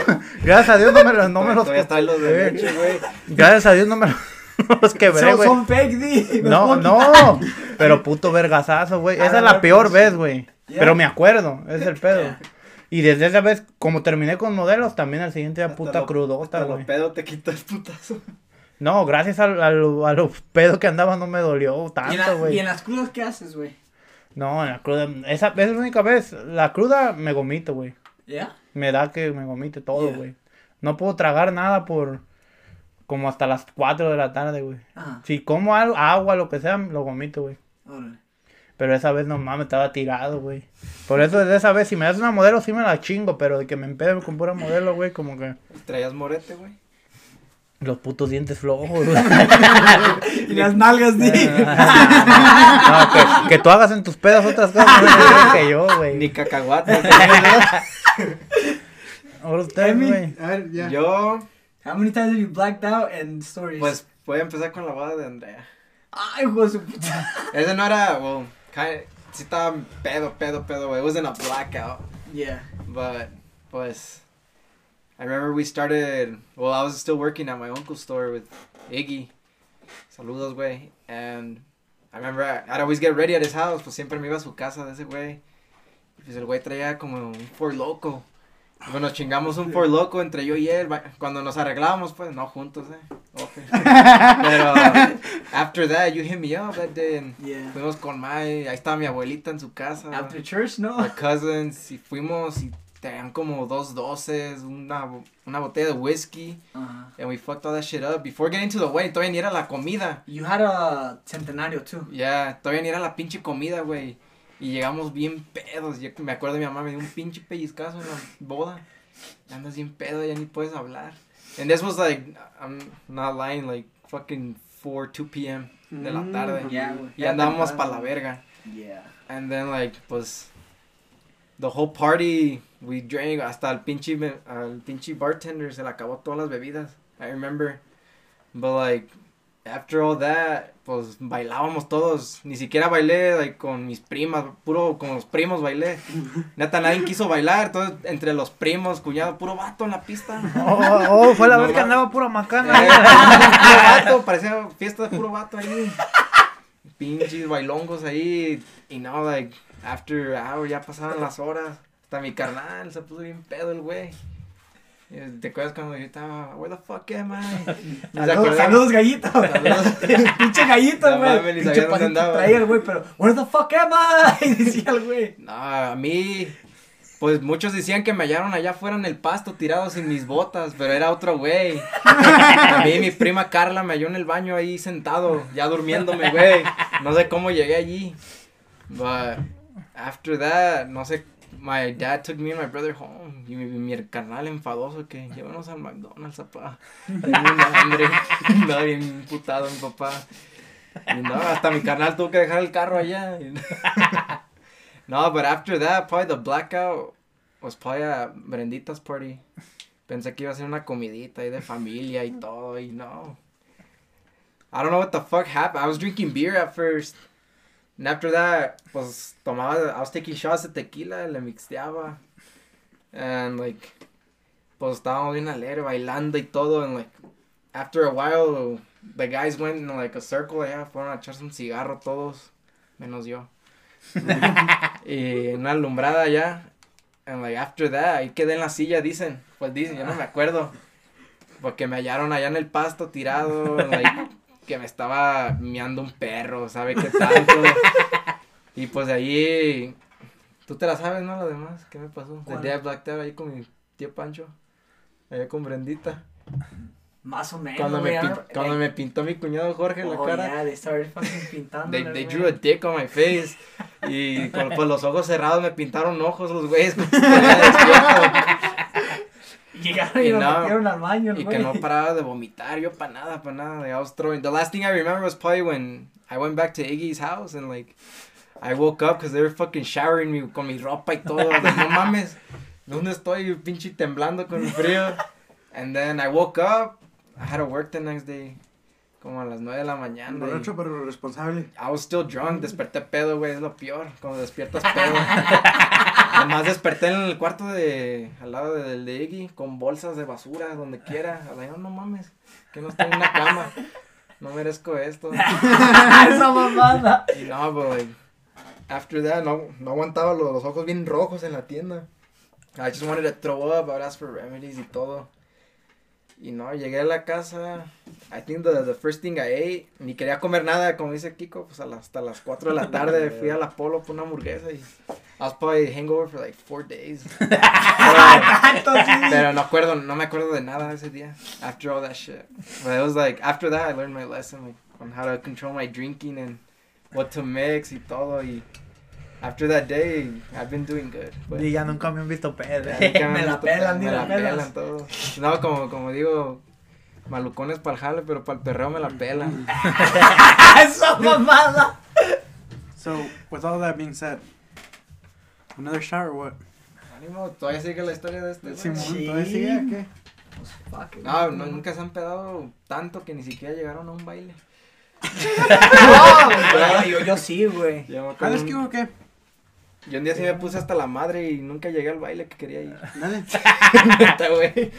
gracias a Dios no me, los- no me los Todavía trae los de eh, güey. Gracias a Dios no me los, los quebré, Son, güey. son fake. No, no, pero puto vergazazo, güey. Esa es la peor vez, güey. Pero me acuerdo, es el pedo. Y desde esa vez, como terminé con modelos, también al siguiente día puta crudota, güey. pedo te quita el putazo. No, gracias a, a, lo- a los pedos que andaba no me dolió ¿Y en, tanto, la- güey. ¿Y en las crudas qué haces, güey? No, en la cruda, esa esa es la única vez. La cruda me vomito, güey. ¿Ya? Me da que me vomite todo, Yeah. güey. No puedo tragar nada por como hasta las 4 de la tarde, güey. Ajá. Si como algo, agua, lo que sea, lo vomito, güey. Órale. Pero esa vez no mames, estaba tirado, güey. Por eso desde esa vez, si me das una modelo, sí me la chingo. Pero de que me empedo con pura modelo, güey, como que. Traías morete, güey. Los putos dientes flojos, güey. Y las nalgas, di. No, que, que tú hagas en tus pedas otras cosas güey, que yo, güey. Ni cacahuate. Ahora usted, Emi. güey. A ver, ya. Yo, How many times have you blacked out and stories? pues, voy a empezar con la boda de Andrea. Ay, hijo de su puta. Ese no era, well, kind sí estaba pedo, pedo, pedo. It wasn't a blackout. Yeah. But, pues, I remember we started, well, I was still working at my uncle's store with Iggy. Saludos, güey. And I remember I, I'd always get ready at his house, pues siempre me iba a su casa de ese güey. Pues el güey traía como un Ford Loco. Y pues nos chingamos un Ford Loco entre yo y él. Cuando nos arreglábamos, pues, no juntos, eh. Okay. Pero, after that, you hit me up that day and Yeah. fuimos con Mai. Ahí estaba mi abuelita en su casa. After church, no. My cousins, y fuimos y tenían como dos doces, una, una botella de whiskey, Uh-huh. and we fucked all that shit up. Before getting to the wedding, todavía ni era la comida. You had a centenario too. Ya, todavía ni era la pinche comida, güey. Y llegamos bien pedos. Yo me acuerdo de mi mamá me dio un pinche pellizcazo en la boda. Andas bien pedo, ya ni puedes hablar. And this was like, I'm not lying, like fucking 4, 2 p.m. de la tarde. Yeah, güey. Y andábamos pa' la verga. Yeah. And then like pues the whole party we drank hasta el pinche al pinche bartender se le acabó todas las bebidas. I remember. But like after all that, pues bailábamos todos. Ni siquiera bailé like con mis primas, puro con los primos bailé. Neta nadie quiso bailar, entonces entre los primos, cuñado, puro vato en la pista. Oh, oh, fue la No vez que andaba pura Eh, macana. puro vato, parecía fiesta de puro vato ahí. Pinches bailongos ahí. Y no, like, after hour ya pasaban las horas. Hasta mi carnal se puso bien pedo el güey. Y, ¿Te acuerdas cuando gritaba, where the fuck am I? Saludos, saludos, gallito. Saludos. Pinche gallito, güey. Pinche traía el güey, pero, where the fuck am I? Decía el güey. No, a mí, pues muchos decían que me hallaron allá afuera en el pasto tirado sin mis botas, pero era otro güey. A mí mi prima Carla me halló en el baño ahí sentado, ya durmiéndome, güey. No sé cómo llegué allí. But after that, no sé, my dad took me and my brother home. Y mi, mi carnal enfadoso que llévanos al McDonald's, papá. Tengo hambre. No, bien putado mi papá. Y no, hasta mi carnal tuvo que dejar el carro allá. No, but after that, probably the blackout was probably a Brendita's party. Pensé que iba a ser una comidita ahí de familia y todo, y no. I don't know what the fuck happened. I was drinking beer at first. And after that, pues tomaba, I was taking shots de tequila, le mixteaba. And like, pues estábamos bien alegre, bailando y todo. And like, after a while, the guys went in like a circle, allá, fueron a echarse un cigarro todos, menos yo. y una alumbrada ya. And like after that, ahí quedé en la silla, dicen. Pues dicen, yo no me acuerdo. Porque me hallaron allá en el pasto tirado, like, que me estaba miando un perro, ¿sabe qué tanto? y pues de ahí, tú te la sabes, ¿no? Lo demás, ¿qué me pasó? ¿Cuál? I blacked out ahí con mi tío Pancho, allá con Brendita. Más o menos, Cuando me, güey. pin- cuando me pintó mi cuñado Jorge la Oh, cara. yeah, they started fucking pintando. They, they drew a dick on my face. Y con pues, los ojos cerrados me pintaron ojos los güeyes. como si estuviera despierto. Llegaron y, Y no, metieron al baño, Y que güey. no paraba de vomitar, yo para nada, para nada. I was throwing. The last thing I remember was probably when I went back to Iggy's house and like I woke up because they were fucking showering me con mi ropa y todo. Like, no mames, ¿dónde estoy? Pinche temblando con el frío. And then I woke up. I had to work the next day. Como a las 9 de la mañana. y- Borracho pero responsable. I was still drunk, desperté pedo, güey, es lo peor, cuando despiertas pedo. Además desperté en el cuarto de, al lado de- del de Iggy, con bolsas de basura, donde quiera. A no mames, que no estoy en una cama, no merezco esto. Esa mamada. Y no, but like, after that, no, no aguantaba los, los ojos bien rojos en la tienda. I just wanted to throw up, I would ask for remedies y todo. Y no, llegué a la casa, I think the, the first thing I ate, ni quería comer nada, como dice Kiko, pues hasta las 4 de la tarde fui a la Polo por una hamburguesa y I was probably hangover for like 4 days. Pero, pero no acuerdo, no me acuerdo de nada ese día, after all that shit. But it was like, after that I learned my lesson, like, on how to control my drinking and what to mix y todo y after that day I've been doing good. pues. Y ya nunca me han visto pedo. Me la pelan, me ni la pelan todo. No, como, como digo, malucones para el jale, pero para el perreo me la pelan. ¡Esa mamada! So, with all that being said, another shot or what? Ánimo, todavía sigue la historia de este. Simón, Sí. ¿todavía sigue? ¿Qué? Pues, No, no, nunca se han pedado tanto que ni siquiera llegaron a un baile. No, yo, yo sí, güey. ¿Sabes qué o qué? Yo un día sí me puse hasta la madre y nunca llegué al baile que quería ir. Neta, güey.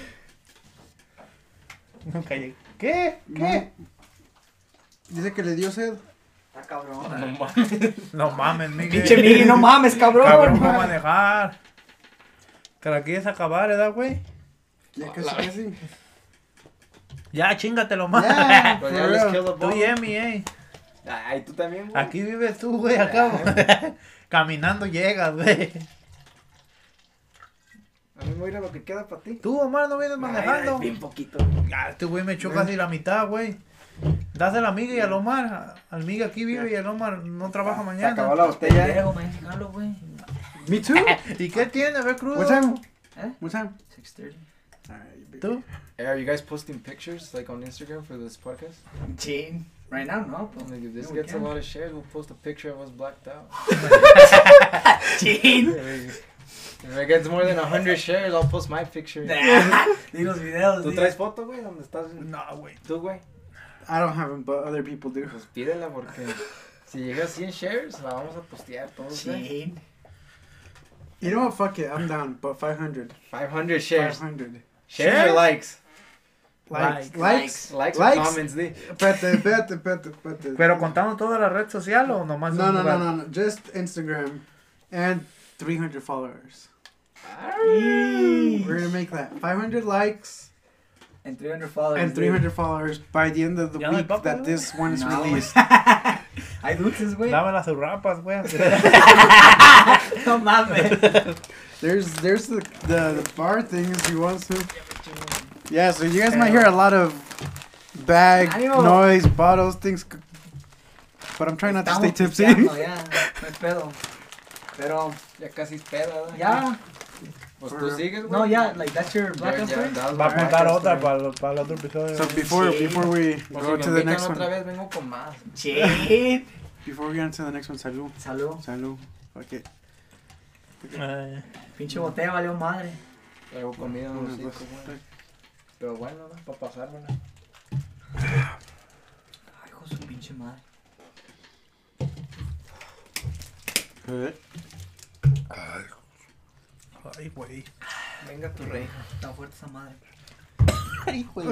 Nunca llegué. ¿Qué? ¿Qué? Dice que le dio sed. Está cabrón. No mames. No mames, Miguel. Pinche Miggy, no mames, cabrón. Cabrón, va a manejar. ¿Te la quieres acabar, edad, güey? Ya casi, casi. Ya, chingatelo más. Yeah, Tú y Emi, eh. Ay, tú también, güey. Aquí vives tú, güey, acá. güey. Caminando llegas, güey. A mí me voy a ir a lo que queda para ti. Tú, Omar, no vienes manejando. Bien poquito. Ah, este güey me echó casi la mitad, güey. Dásela a Miga y al Omar. Al Miga aquí vive y el Omar no trabaja Se mañana. acabó la botella. eh. Güey. Me too. ¿Y qué tiene? Ve crudo. What time? ¿Eh? What time? 6.30. Alright, big- ¿Tú? Hey, are you guys posting pictures like on Instagram for this podcast? Chin. Right now, no. Like if this we gets a lot of shares, we'll post a picture of us blacked out. Chin. If it gets more than 100 shares, I'll post my picture. Di los videos. ¿Tú di. traes foto, güey? ¿Dónde estás? No, güey. ¿Tú, güey? I don't have them, but other people do. Pues pídela porque si llega a 100 shares, la vamos a postear todos, güey. Chin. You know what? Fuck it. I'm down. But 500. 500 shares. 500. Shares or likes? Likes. Likes. Likes. Likes Likes? comments, di. Espérate, espérate, espérate, espérate. ¿Pero contando toda la red social o nomás No, un no, no, lugar? no, no. Just Instagram. And 300 followers. We're gonna make that 500 likes And 300 followers. and 300 followers by the end of the Ya no week that this one is No, released. Hay dulces, güey. Dame las rapas, güey. No mames. There's there's the, the the bar thing if you want to. Yeah, so you guys might hear a lot of bag noise, bottles, things. But I'm trying not to stay tipsy. pisteando, Ya, no hay pedo. Pero, Ya casi es peda, ¿no? ya. Pues tú sigues. No, ya, like, that's your Ya, blackout ya, friend? that Va a my otra story. para, para el otro episodio. So before Sí. before we Por go si to the invitan next otra one, vez, vengo con más. Chin. before we get into the next one, salud, Salud. salud. Okay. Eh, Pinche botella valió madre. Traigo comida en Una, los dos, cinco, güey. tres. Pero bueno, ¿no? Para pasármela. Ay, hijo de su pinche madre. Good. Ay, güey. Venga tu rey. Está fuerte esa madre. Ay, güey.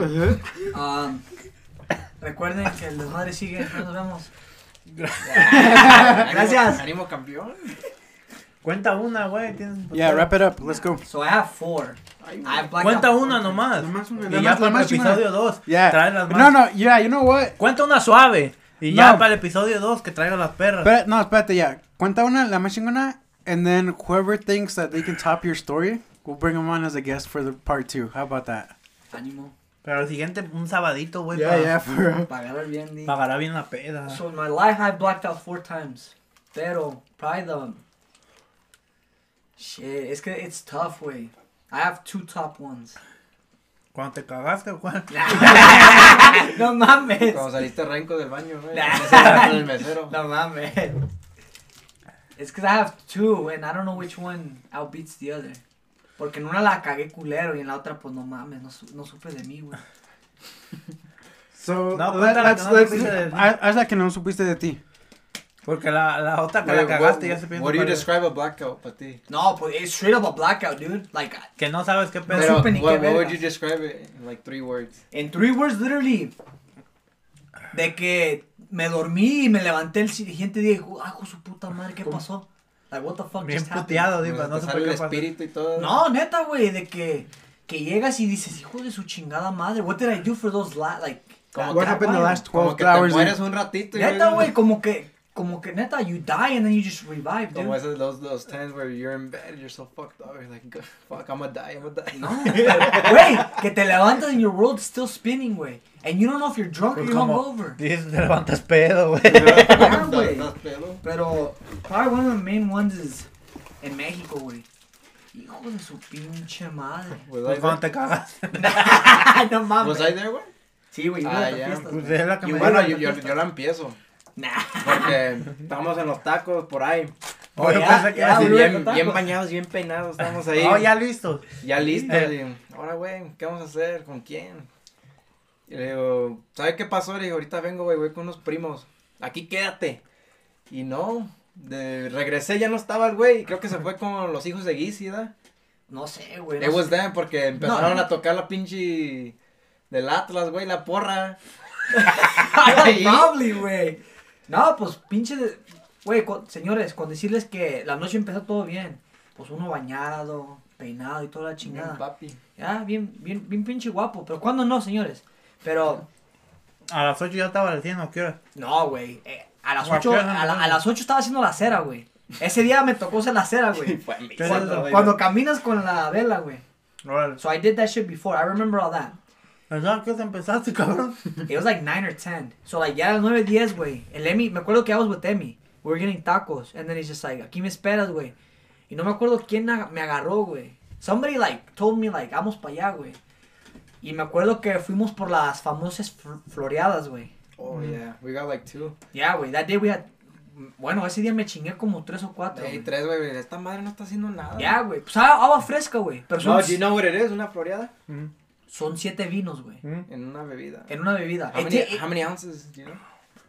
Um, recuerden que el desmadre sigue. Nos vemos. Gracias. Ánimo campeón. Cuenta una, güey. tienes- Yeah, wrap it up. Let's go. So I have four. Ay, Cuenta una nomás. Nomás una, Y nomás ya la para el más chingona. episodio 2. Yeah. Trae las más. No, no, yeah, you know what? Cuenta una suave. Y No. ya para el episodio 2 que traiga las perras. But no, espérate, yeah. Cuenta una, la más chingona, and then whoever thinks that they can top your story, we'll bring them on as a guest for the part two. How about that? Ánimo. Pero el siguiente, un sabadito, güey. Yeah, para- yeah, for real. Pagar bien. Pagará bien la peda. So in my life, I blacked out four times. Pero, probably the. Shit, it's, que- it's tough, way. I have two top ones. Cuando te cagaste, güey. no mames. Cuando saliste renco del baño, güey. Mesero. No mames. It's because I have two, and I don't know which one outbeats the other. Porque en una la cagué culero y en la otra, pues no mames, no, su- no supe de mí, güey. So, No, haz la que no supiste de ti. Porque la, la otra que Wait, la cagaste what, ya se piensa. what do you para- describe a blackout para ti? No, pues it's straight up a blackout, dude. Like, Que no sabes qué pedo. No Pero, supe ni what, qué what would you describe it in like three words? in three words, literally. De que me dormí y me levanté el siguiente día y dijo, ah, su puta madre, ¿qué pasó? Like, what the fuck Bien just happened? puteado, no qué espíritu y todo. Neta, güey, de que, que llegas y dices, hijo de su chingada madre, what did I do for those la like Como What que- happened the last Como 12 que te hours? mueres un ratito y Neta, güey, como que como que neta, you die and then you just revive, dude. Como esos, those, those times where you're in bed, you're so fucked up, you're like, fuck, I'm gonna die, I'm gonna die. No, güey, que te levantas and your world's still spinning, güey. And you don't know if you're drunk or Pues you're como- hungover. Dices, te levantas pedo, güey. Yeah, güey. Pero, probably one of the main ones is en México, güey. Hijo de su pinche madre. Was I Pues cuando there? te cagas. no mames. Was I there, güey? Sí, güey, Ah, ya. Pues güey. es la que Y me Bueno, yo, yo, yo la empiezo. Nah. Porque estábamos en los tacos por ahí. Oh, yo Ya, pensé que ya, Así bien, bañados, bien peinados, estábamos ahí. Oh, ya listo. Ya listo. Eh. y, ahora, güey, ¿qué vamos a hacer? ¿Con quién? Y le digo, ¿sabe qué pasó? Le digo, ahorita vengo, güey, voy con unos primos. Aquí quédate. Y no, de, regresé, ya no estaba el güey. Creo que se fue con los hijos de Gizzy, ¿verdad? No sé, güey. It No was sé. them, porque empezaron No. a tocar la pinche del Atlas, güey, la porra. Probably, güey. No, pues pinche de... Güey, con- señores, con decirles que la noche empezó todo bien. Pues uno bañado, peinado y toda la chingada. Papi. Ya, bien, bien, bien pinche guapo. Pero ¿cuándo no, señores? Pero, A las 8 ya estaba diciendo, ¿qué hora? no, güey. eh, a las ¿O a 8, qué hora a, la- a las 8 estaba haciendo la cera, güey. Ese día me tocó hacer la cera, güey. Fue a mí. ¿Qué es Cuando, cuando caminas con la vela, güey. So I did that shit before. I remember all that. ¿Verdad que empezaste, cabrón? It was like 9 or 10. So like ya a las 9, 10, güey. El Emi, me acuerdo que I was with Emi. We were getting tacos. And then he's just like, aquí me esperas, güey. Y no me acuerdo quién me agarró, güey. Somebody like told me like, vamos para allá, güey. Y me acuerdo que fuimos por las famosas fl- floreadas, güey. Oh, yeah. We got like two. Yeah, güey. That day we had... Bueno, ese día me chingué como tres o cuatro. Hey, güey. tres, güey. Esta madre no está haciendo nada. Ya, güey. Pues agua agua fresca, güey. Pero son, No, do you know what it is? Una floreada. Son siete vinos, güey. En una bebida. En una bebida. How Eh, many, eh, how many ounces, you know?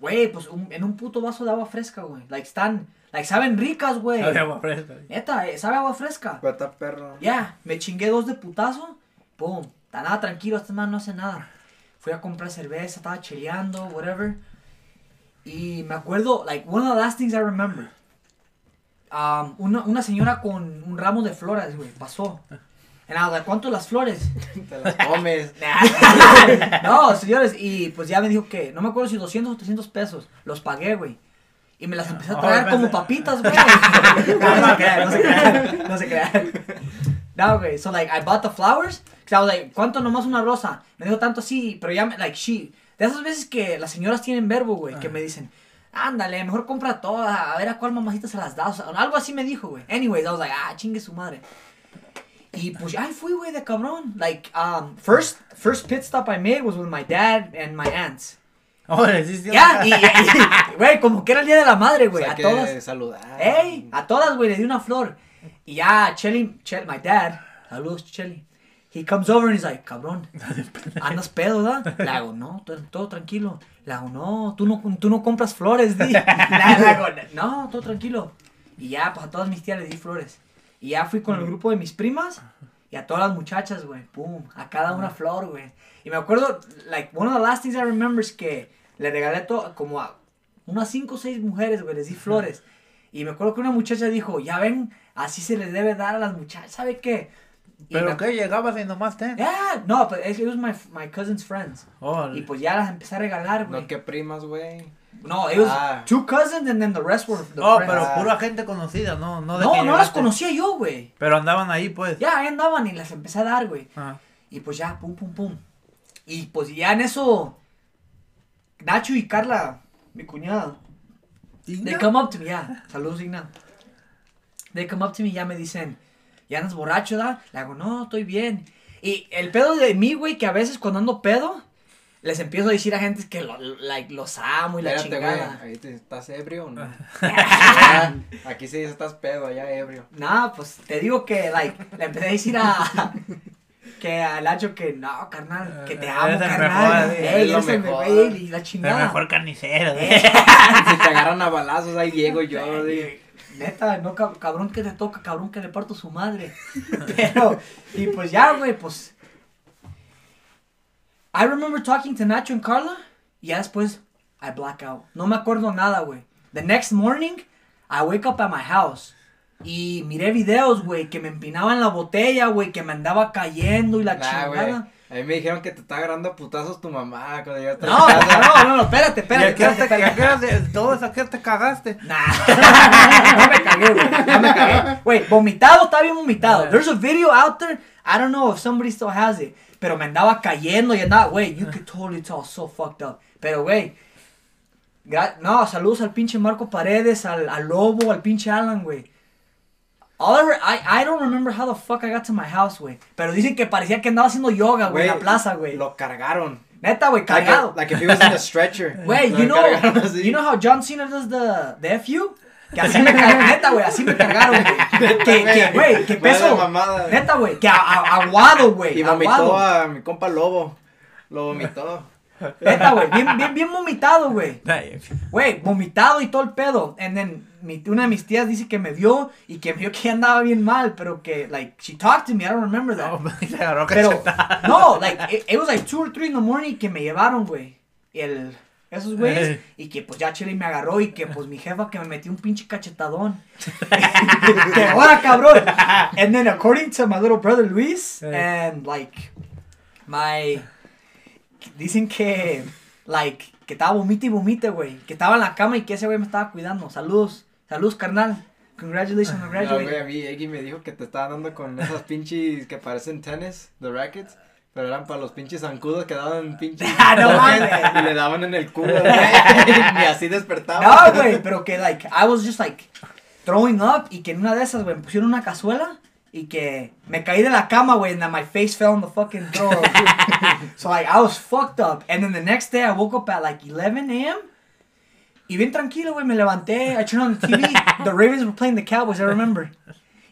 Güey, pues un- en un puto vaso de agua fresca, güey. Like están... Like saben ricas, güey. Sabe agua fresca. Neta, eh, sabe agua fresca. Pero está perro. Ya, me chingué dos de putazo. Pum. Está nada tranquilo, este man no hace nada. Fui a comprar cerveza, estaba chileando, whatever. Y me acuerdo, like, one of the last things I remember. Um, una, una señora con un ramo de flores, güey, pasó. And I was like, ¿cuánto las flores? Te las comes. no, señores, y pues ya me dijo que, no me acuerdo si 200 o 300 pesos. Los pagué, güey. Y me las empecé a Oh, traer pensé- como papitas, güey. no, se crean, no se crean, no se crean. No, güey, so like, I bought the flowers. Cause I was like, ¿cuánto nomás una rosa? Me dijo tanto así, pero ya, me, like, she. De esas veces que las señoras tienen verbo, güey, que me dicen, ándale, mejor compra todas, a ver a cuál mamacita se las da. O sea, algo así me dijo, güey. Anyways, I was like, ah, chingue su madre. Y pues ahí fui, güey, de cabrón. Like, um, first, first pit stop I made was with my dad and my aunts. Sí. Ya, y, güey, como que era el día de la madre, güey, a todas. saludar. ¡Ey! A todas, güey, le di una flor. Y ya, Chelly, Chel, my dad, saludos, Chelly. He comes over and he's like, cabrón, andas pedo, ¿verdad? Le hago, no, todo, todo tranquilo. Le hago, no, tú no, tú no compras flores, di. Le hago, no, todo tranquilo. Y ya, pues a todas mis tías le di flores. Y ya fui con el grupo de mis primas y a todas las muchachas, güey, pum, a cada una flor, güey. Y me acuerdo, like, one of the last things I remember es que le regalé to- como a unas cinco o seis mujeres, güey, les di flores. Y me acuerdo que una muchacha dijo, ya ven, así se les debe dar a las muchachas, ¿sabe qué? Y ¿Pero me- qué? Llegabas y nomás ten. Yeah, no, pero es que it was my, my cousin's friends. Y Órale. pues ya las empecé a regalar, güey. No, que primas, güey. No, it was Ah. two cousins and then the rest were the Oh, friends. pero Ah. pura gente conocida, no, no de no, que no las conocía yo, güey. Pero andaban ahí, pues. Ya, ahí andaban y las empecé a dar, güey. Ah. Y pues ya, pum, pum, pum. Y pues ya en eso, Nacho y Carla, mi cuñada, they come up to me, ya, saludos, Igna. They come up to me y ya me dicen, ¿ya andas borracho, da? Le hago, no, estoy bien. Y el pedo de mí, güey, que a veces cuando ando pedo, les empiezo a decir a gente que lo- like, los amo y la Espérate, chingada. Ahí te- ¿Estás ebrio o no? Ya, Aquí sí dice estás pedo, allá ebrio. Nah, pues te digo que, like, le empecé a decir a. Que al Nacho que no, carnal, que te Eh, amo, el carnal. mejor, Ey, es lo el mejor. mejor, y la El chingada. mejor carnicero. Si te agarran a balazos, ahí llego yo. Neta, no, cab- cabrón que te toca, cabrón que le parto su madre. Pero, y pues ya, güey, pues. I remember talking to Nacho and Carla, y ya después, I black out. No me acuerdo nada, güey. The next morning, I wake up at my house. Y miré videos, güey, que me empinaba en la botella, güey, que me andaba cayendo y la Nah, chingada. güey. A mí me dijeron que te está agarrando a putazos tu mamá cuando llegaste No, casa. no, no, no, espérate, ¿Y espérate. te- y de todo eso, hora te cagaste? Nah, no me cagué, güey. No me cagué. Güey, vomitado, está bien vomitado. There's a video out there. I don't know if somebody still has it. Pero me andaba cayendo y andaba, güey, you could totally tell so fucked up. Pero, güey, no, saludos al pinche Marco Paredes, al, al Lobo, al pinche Alan, güey. All I, I, I don't remember how the fuck I got to my house, güey. Pero dicen que parecía que andaba haciendo yoga, güey, en la plaza, güey. Lo cargaron. Neta, güey, Like, cargado. if- like if he was in a stretcher. Güey, you know, you know how John Cena does the, the FU? Que así me cargaron, neta, güey, así me cargaron, güey. Que, que, güey, que peso. mamada. Neta, güey, que a- a- aguado, güey. Y vomitó Aguado. a mi compa Lobo. Lo vomitó. Neta, güey, bien, bien, bien vomitado, güey. Güey, vomitado y todo el pedo. And then, mi, una de mis tías dice que me vio y que me vio que andaba bien mal, pero que, like, she talked to me, I don't remember that. no, Pero, no, like, it, it was like 2 or 3 in the morning que me llevaron, güey. El, esos güeyes. Eh. Y que pues ya Chile me agarró y que pues mi jefa que me metió un pinche cachetadón. que ahora, cabrón. And then according to my little brother Luis, Eh. and like, my, dicen que, like, que estaba vomite y vomite, güey. Que estaba en la cama y que ese güey me estaba cuidando. Saludos, saludos, carnal. Congratulations on No, güey, graduating. a mí Eggy me dijo que te estaba dando con esas pinches que parecen tenis, the rackets. Pero eran para los pinches zancudos que daban pinches Ah, no mames. y le daban en el culo, güey. Ni así despertaba. No, güey, pero que, like, I was just, like, throwing up y que en una de esas, güey, me pusieron una cazuela y que me caí de la cama, güey, and then my face fell on the fucking floor. so, like, I was fucked up. And then the next day, I woke up at, like, 11 a.m. Y bien tranquilo, güey, me levanté, I turned on the TV, the Ravens were playing the Cowboys, I remember.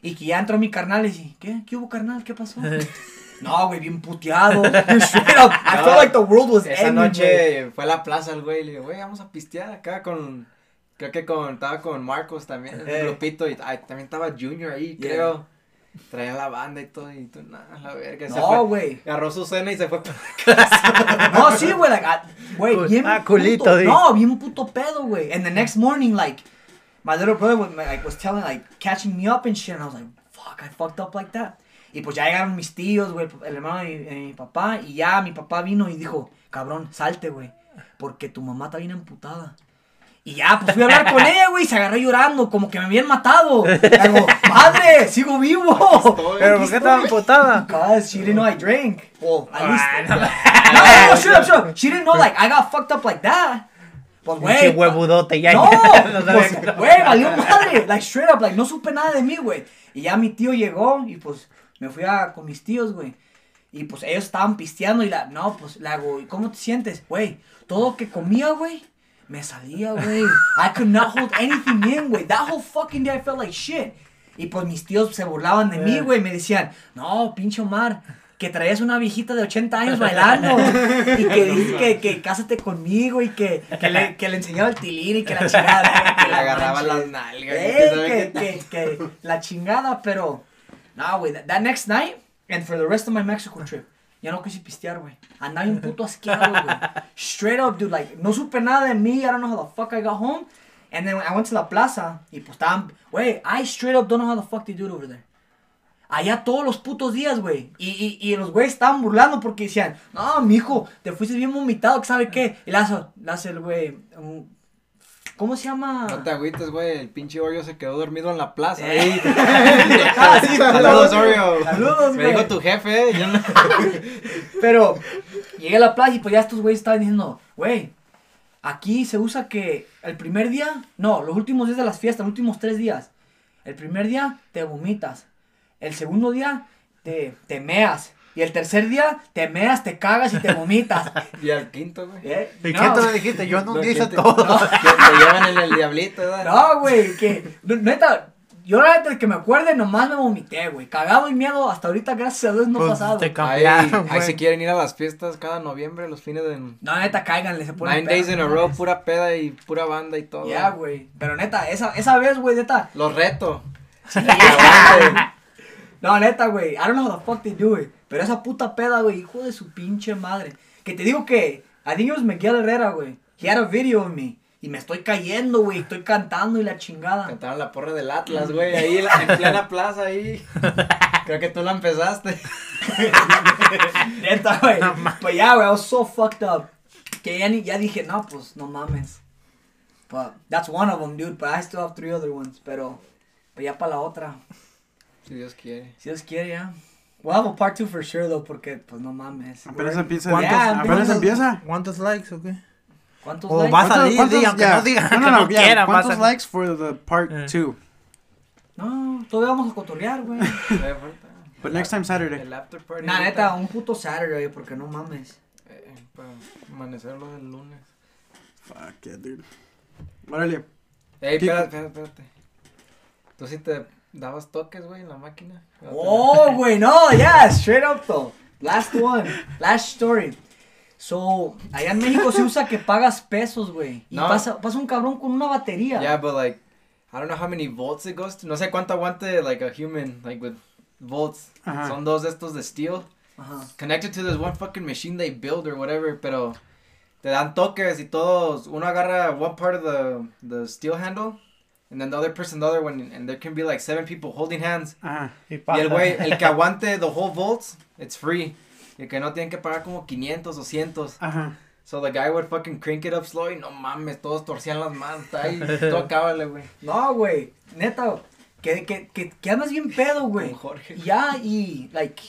Y que ya entró mi carnal y dije, ¿qué? ¿Qué hubo, carnal? ¿Qué pasó? No, güey, bien puteado. Straight up, I felt like the world was Esa ending, noche fue a la plaza el güey le digo, güey, vamos a pistear acá con. Creo que con, estaba con Marcos también, el grupito, y ay, también estaba Junior ahí, Yeah. creo. Traía la banda y todo, y tú, nada, la verga. No, güey. Agarró su cena y se fue. No, sí, güey, like, ah, güey, bien ah, culito, puto, no, bien puto pedo, güey. And the next morning, like, my little brother was, like, was telling, like, catching me up and shit, and I was like, fuck, I fucked up like that. Y pues ya llegaron mis tíos, güey, el hermano de mi, de mi papá, y ya mi papá vino y dijo, cabrón, salte, güey, porque tu mamá está bien emputada. Y ya, pues fui a hablar con ella, güey, y se agarró llorando, como que me habían matado. Le digo, madre, sigo vivo. ¿Pero por qué estaba emputada? Because she didn't know I drank. Well, at least. Ah, no. No, no, shut up, shut up. She didn't know, like, I got fucked up like that. Pues, güey. huevudote, ya. No, no pues, sabía. güey, valió madre. Like, straight up, like, no supe nada de mí, güey. Y ya mi tío llegó y, pues, me fui a, con mis tíos, güey. Y, pues, ellos estaban pisteando y la, no, pues, le hago, ¿y cómo te sientes? Güey, todo lo que comía, güey, me salía, güey. I could not hold anything in, güey. That whole fucking day I felt like shit. Y, pues, mis tíos se burlaban de mí, Eh. güey. Me decían, no, pinche Omar, que traías una viejita de 80 años bailando. y que dices que, que cásate conmigo y que, que, le, que le enseñaba el tilín y que la chingada. que Le agarraba manches. las nalgas. Eh, que la chingada, pero. No, güey, that, next night and for the rest of my Mexico trip. Ya no quise pistear, güey. Andaba un puto asqueado. Straight up, dude. Like, no supe nada de mí. I don't know how the fuck I got home. And then I went to la plaza. Y pues estaban. Güey, I straight up don't know how the fuck they do it over there. Allá todos los putos días, güey. Y, y, y los güeyes estaban burlando porque decían, no, mijo, te fuiste bien vomitado, que sabe qué. Y le el güey. ¿Cómo se llama? No te agüites, güey. El pinche Oreo se quedó dormido en la plaza. Eh. ahí. Ah, Saludos, Oreo. Saludos, Me güey. dijo tu jefe. Yo no... Pero llegué a la playa y pues ya estos güeyes estaban diciendo, güey, aquí se usa que el primer día, no, los últimos días de las fiestas, los últimos tres días. El primer día te vomitas. El segundo día te, te meas. Y el tercer día te meas, te cagas y te vomitas. Y al quinto, güey. ¿Eh? ¿Y No. qué te lo dijiste? Yo no No, hice ¿quién te- todo. Que te llevan en el diablito, ¿verdad? No, güey, que neta, yo la neta que me acuerde nomás me vomité, güey. Cagado y miedo, hasta ahorita gracias a Dios no ha Pues, pasado. te Ahí, cambiaron, ahí güey. si quieren ir a las fiestas cada noviembre, los fines de... No, neta, cáiganle, se ponen Nine days in a row, pura peda y pura banda y todo. Ya, güey. Pero neta, esa, esa vez, güey, neta. Los reto. No, neta, güey. I don't know how the fuck they do it. Pero esa puta peda, güey, hijo de su pinche madre. Que te digo que, I think it was Miguel Herrera, güey. He had a video of me. Y me estoy cayendo, güey. Estoy cantando y la chingada. Cantaron la porra del Atlas, güey, ahí en la- en plena plaza, ahí. Creo que tú la empezaste. Neta, güey. But yeah, güey, I was so fucked up. Que ya, ni, ya dije, no, pues, no mames. But that's one of them, dude. But I still have three other ones. Pero, pero ya para la otra. Si Dios quiere. Si Dios quiere, ya. We'll have a part two for sure, though, porque, pues, no mames. Apenas empieza. ¿Cuántos- apenas cuántos- empieza. ¿Cuántos likes o qué? ¿Cuántos O likes? va a ¿Cuántos- salir, aunque ya. no digan No, no, no no, quieran, a ¿Cuántos likes for the part Eh. two? No, todavía vamos a cotorrear, güey. But next time Saturday. El after party. Nah, neta, un puto Saturday, porque no mames. Eh, para amanecerlo del lunes. Fuck yeah, dude. Órale. Ey, ¿Qué- espérate, espérate, espérate. ¿Tú sí te dabas toques, güey, en la máquina? Oh, güey, no, yeah, straight up though. Last one, last story. So, allá en México se usa que pagas pesos, güey. Y No. pasa, pasa un cabrón con una batería. Yeah, but like, I don't know how many volts it goes to. No sé cuánto aguante, like, a human, like, with volts. Ajá. Son dos de estos de steel. Ajá. Connected to this one fucking machine they build or whatever, pero te dan toques y todos, uno agarra one part of the, the steel handle, and then the other person the other one, and there can be like seven people holding hands. Ajá. Y Y el güey, el que aguante the whole volts, it's free. Y el que no tienen que pagar como 500 o 100. Ajá. So the guy would fucking crank it up slow y no mames, todos torcían las manos. Está ahí, todo cábale, güey. No, güey, neta, que, que, que, que andas bien pedo, güey. Jorge. Y ya, y, like,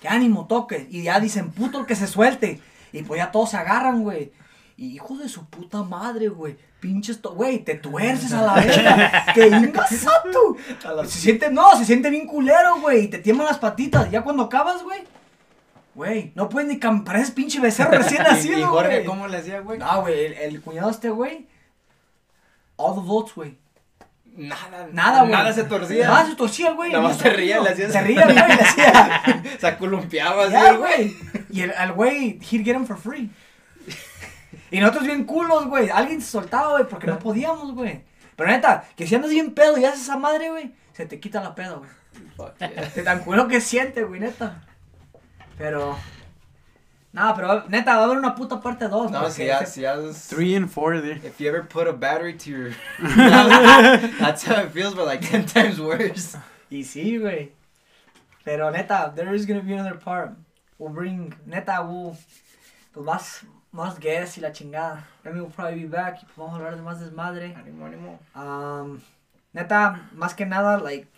que ánimo, toque. Y ya dicen, puto, el que se suelte. Y pues ya todos se agarran, güey. Y hijo de su puta madre, güey. Pinches, güey, te tuerces a la verga. que ingasato. Se siente, no, se siente bien culero, güey. Y te tiemblan las patitas. Ya cuando acabas, güey. Güey, no puedes ni cam... Pareces pinche becerro recién Y, y nacido, Jorge, güey. ¿cómo le hacía, güey? No, güey, el, el cuñado este, güey. All the votes, güey. Nada, Nada, güey. Nada se torcía. Nada se torcía, güey. Nada más se ría, le hacía Se ría, güey, le hacía. Se columpiaba así, Ya, güey. güey. Y el, al güey, he'd get him for free. Y nosotros bien culos, güey. Alguien se soltaba, güey, porque no podíamos, güey. Pero neta, que si andas bien pedo y haces esa madre, güey, se te quita la peda, güey. Fuck yeah. De tan culo que siente, güey, neta. Pero. Nada, pero neta, va a haber una puta parte 2. No, si ya, si ya es- Three and four there. If you ever put a battery to your... That's how it feels, but like 10 times worse. Y sí, güey. Pero neta, there is gonna be another part. We'll bring, neta, we'll, pues más, más guests y la chingada. Remy will probably be back y pues vamos a hablar de más desmadre. Ánimo, ánimo. Um, neta, más que nada, like,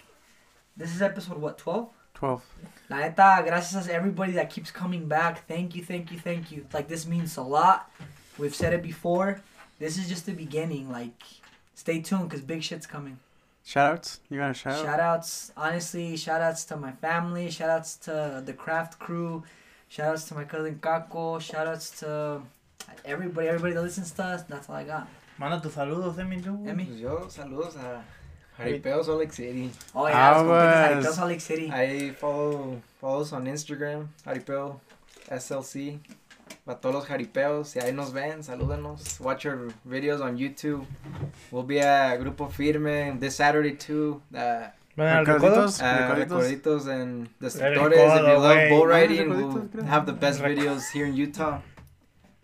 this is episode, what, 12? Twelve. La neta, gracias a everybody that keeps coming back. Thank you, thank you, thank you. Like, this means a lot. We've said it before. This is just the beginning. Like, stay tuned because big shit's coming. Shoutouts. You got a shout? Shout outs, honestly, shout outs to my family, shout outs to the craft crew, shout outs to my cousin Kako, shout outs to everybody, everybody that listens to us. That's all I got. Manda tus saludos, Emi, tú. güey. Emi. Pues yo, saludos a Jaripeo Salt Lake City. Oh, yeah, los compitas Aguas. Jaripeo Salt Lake City. Ahí follow, follow us on Instagram, Jaripeo SLC. Para todos los jaripeos, si ahí nos ven, salúdenos. Watch our videos on YouTube. We'll be at Grupo Firme this Saturday too. Uh, ¿Van al Recoditos. recodo? uh, and El Destructores. If you love Ah, riding, we'll creo. have the best videos here in Utah.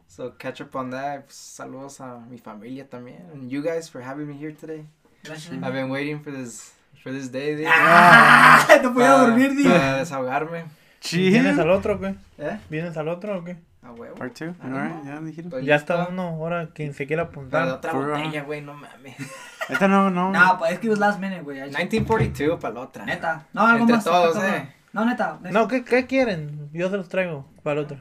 So catch up on that. Saludos a mi familia también. And you guys for having me here today. Gracias. I've been waiting for this for this day. dude. Ah, no podía dormir, tío. Para desahogarme. ¿Vienes Chill. al otro o qué? ¿Eh? ¿Vienes al otro o qué? A huevo. Part two. Ah, Alright, no. ya dijeron. Ya está uno, ahora quien se quiera Para apuntar. otra For- botella, güey, no mames. Esta no, no. No, pues es que it was last minute, güey. I- 1942 para la otra. Neta. No, algo Entre más. todos, eh. No, neta. No, ¿qué, ¿qué quieren? Yo se los traigo para el otro.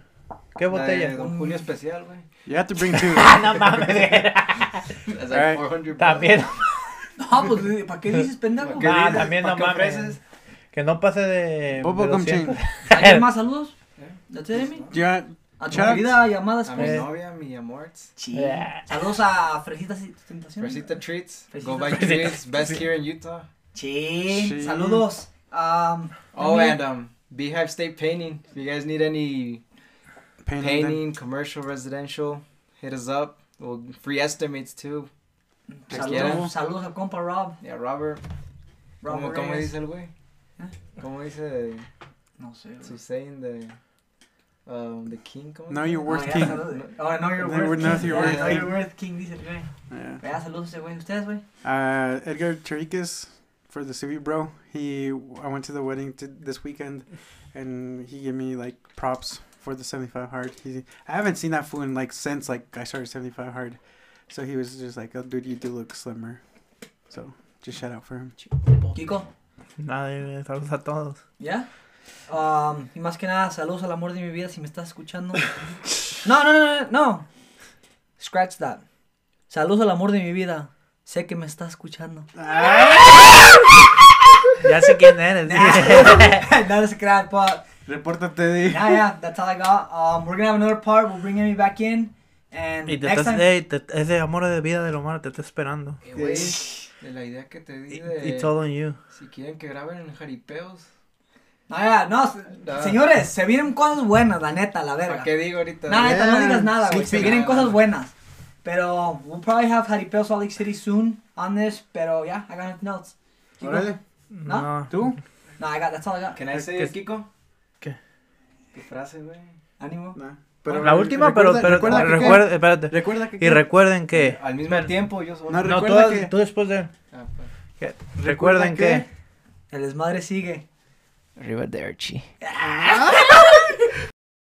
¿Qué La de botella? Don Julio especial, güey. You have to bring two. Ah, no mames. That's like Alright. 400 También. No, pues, ¿para qué dices pendejo? ¿Qué Ah, dices? también ¿Para no qué mames. ofreces? Que no pase de. Bubblegum de 200. ¿Alguien más saludos? ¿Eh? ¿That's it, Emi? Ya. A tu Shout outs. querida llamada A mi Eh. novia, mi amor. Sí. Yeah. Saludos a Fresitas y Tentaciones. Fresita Treats. Fresita Go buy Treats. treats. Best here in Utah. Sí. Sí. Saludos. Um, Oh, and um, Beehive State Painting. If you guys need any Painting. painting, commercial, residential, hit us up. We'll free estimates too. Saludos, saludos al compa Rob. Yeah, Robert. Rob ¿Cómo, cómo Reyes. dice el güey? ¿Eh? ¿Cómo dice No sé. güey. su saying de um, the king? ¿cómo Know se your worth Oh, ya, king. saludos. Oh, know your Know worth. your- King. know your Yeah, worth Know your king. worth, King, dice el güey. Yeah. Ya, saludos a ese güey. ¿Ustedes, güey? Uh, Edgar Chiriquez. for the civvy bro. He I went to the wedding to, this weekend, and he gave me like props for the 75 hard. He, I haven't seen that fool in like since like I started 75 hard, so he was just like, oh, dude, you do look slimmer. So just shout out for him. Kiko, Nada, saludos a todos. ¿ya? Um, y más que nada, saludos al amor de mi vida si me estás escuchando. No, no, no, no, no. Scratch that. Saludos al amor de mi vida. Sé que me está escuchando. Ya sé quién eres. no, no se crean, but Repórtate, Di. yeah, yeah, that's all I got. Um, we're gonna have another part. We'll bring Amy back in. And Y te next estás, time. ey, te- ese amor de vida de Omar te está esperando. Eh, güey, de la idea que te di It- de... It's all on you. Si quieren que graben en jaripeos. No, yeah, no, se- No. señores, se vienen cosas buenas, la neta, la verga. ¿Para qué digo ahorita? No, neta, no digas nada, sí, güey. Se sí. vienen cosas buenas. Pero we'll probably have Jaripeo Salt Lake City soon on this. Pero yeah, I got nothing else. Kiko? Órale. ¿No? No. ¿Tú? No, I got, that's all I got. ¿Can I say ¿Qué- Kiko? qué? Tu frase, güey. Ánimo. Nah. La última, pero, pero recuerda, que qué. recuerda, espérate. Recuerda que Y qué. recuerden que, Al mismo tiempo, yo solo. No, no, tú, recuerda que- tú después de, Ah, pues. que- recuerden que, El desmadre sigue. Arriba de Archie. Ah.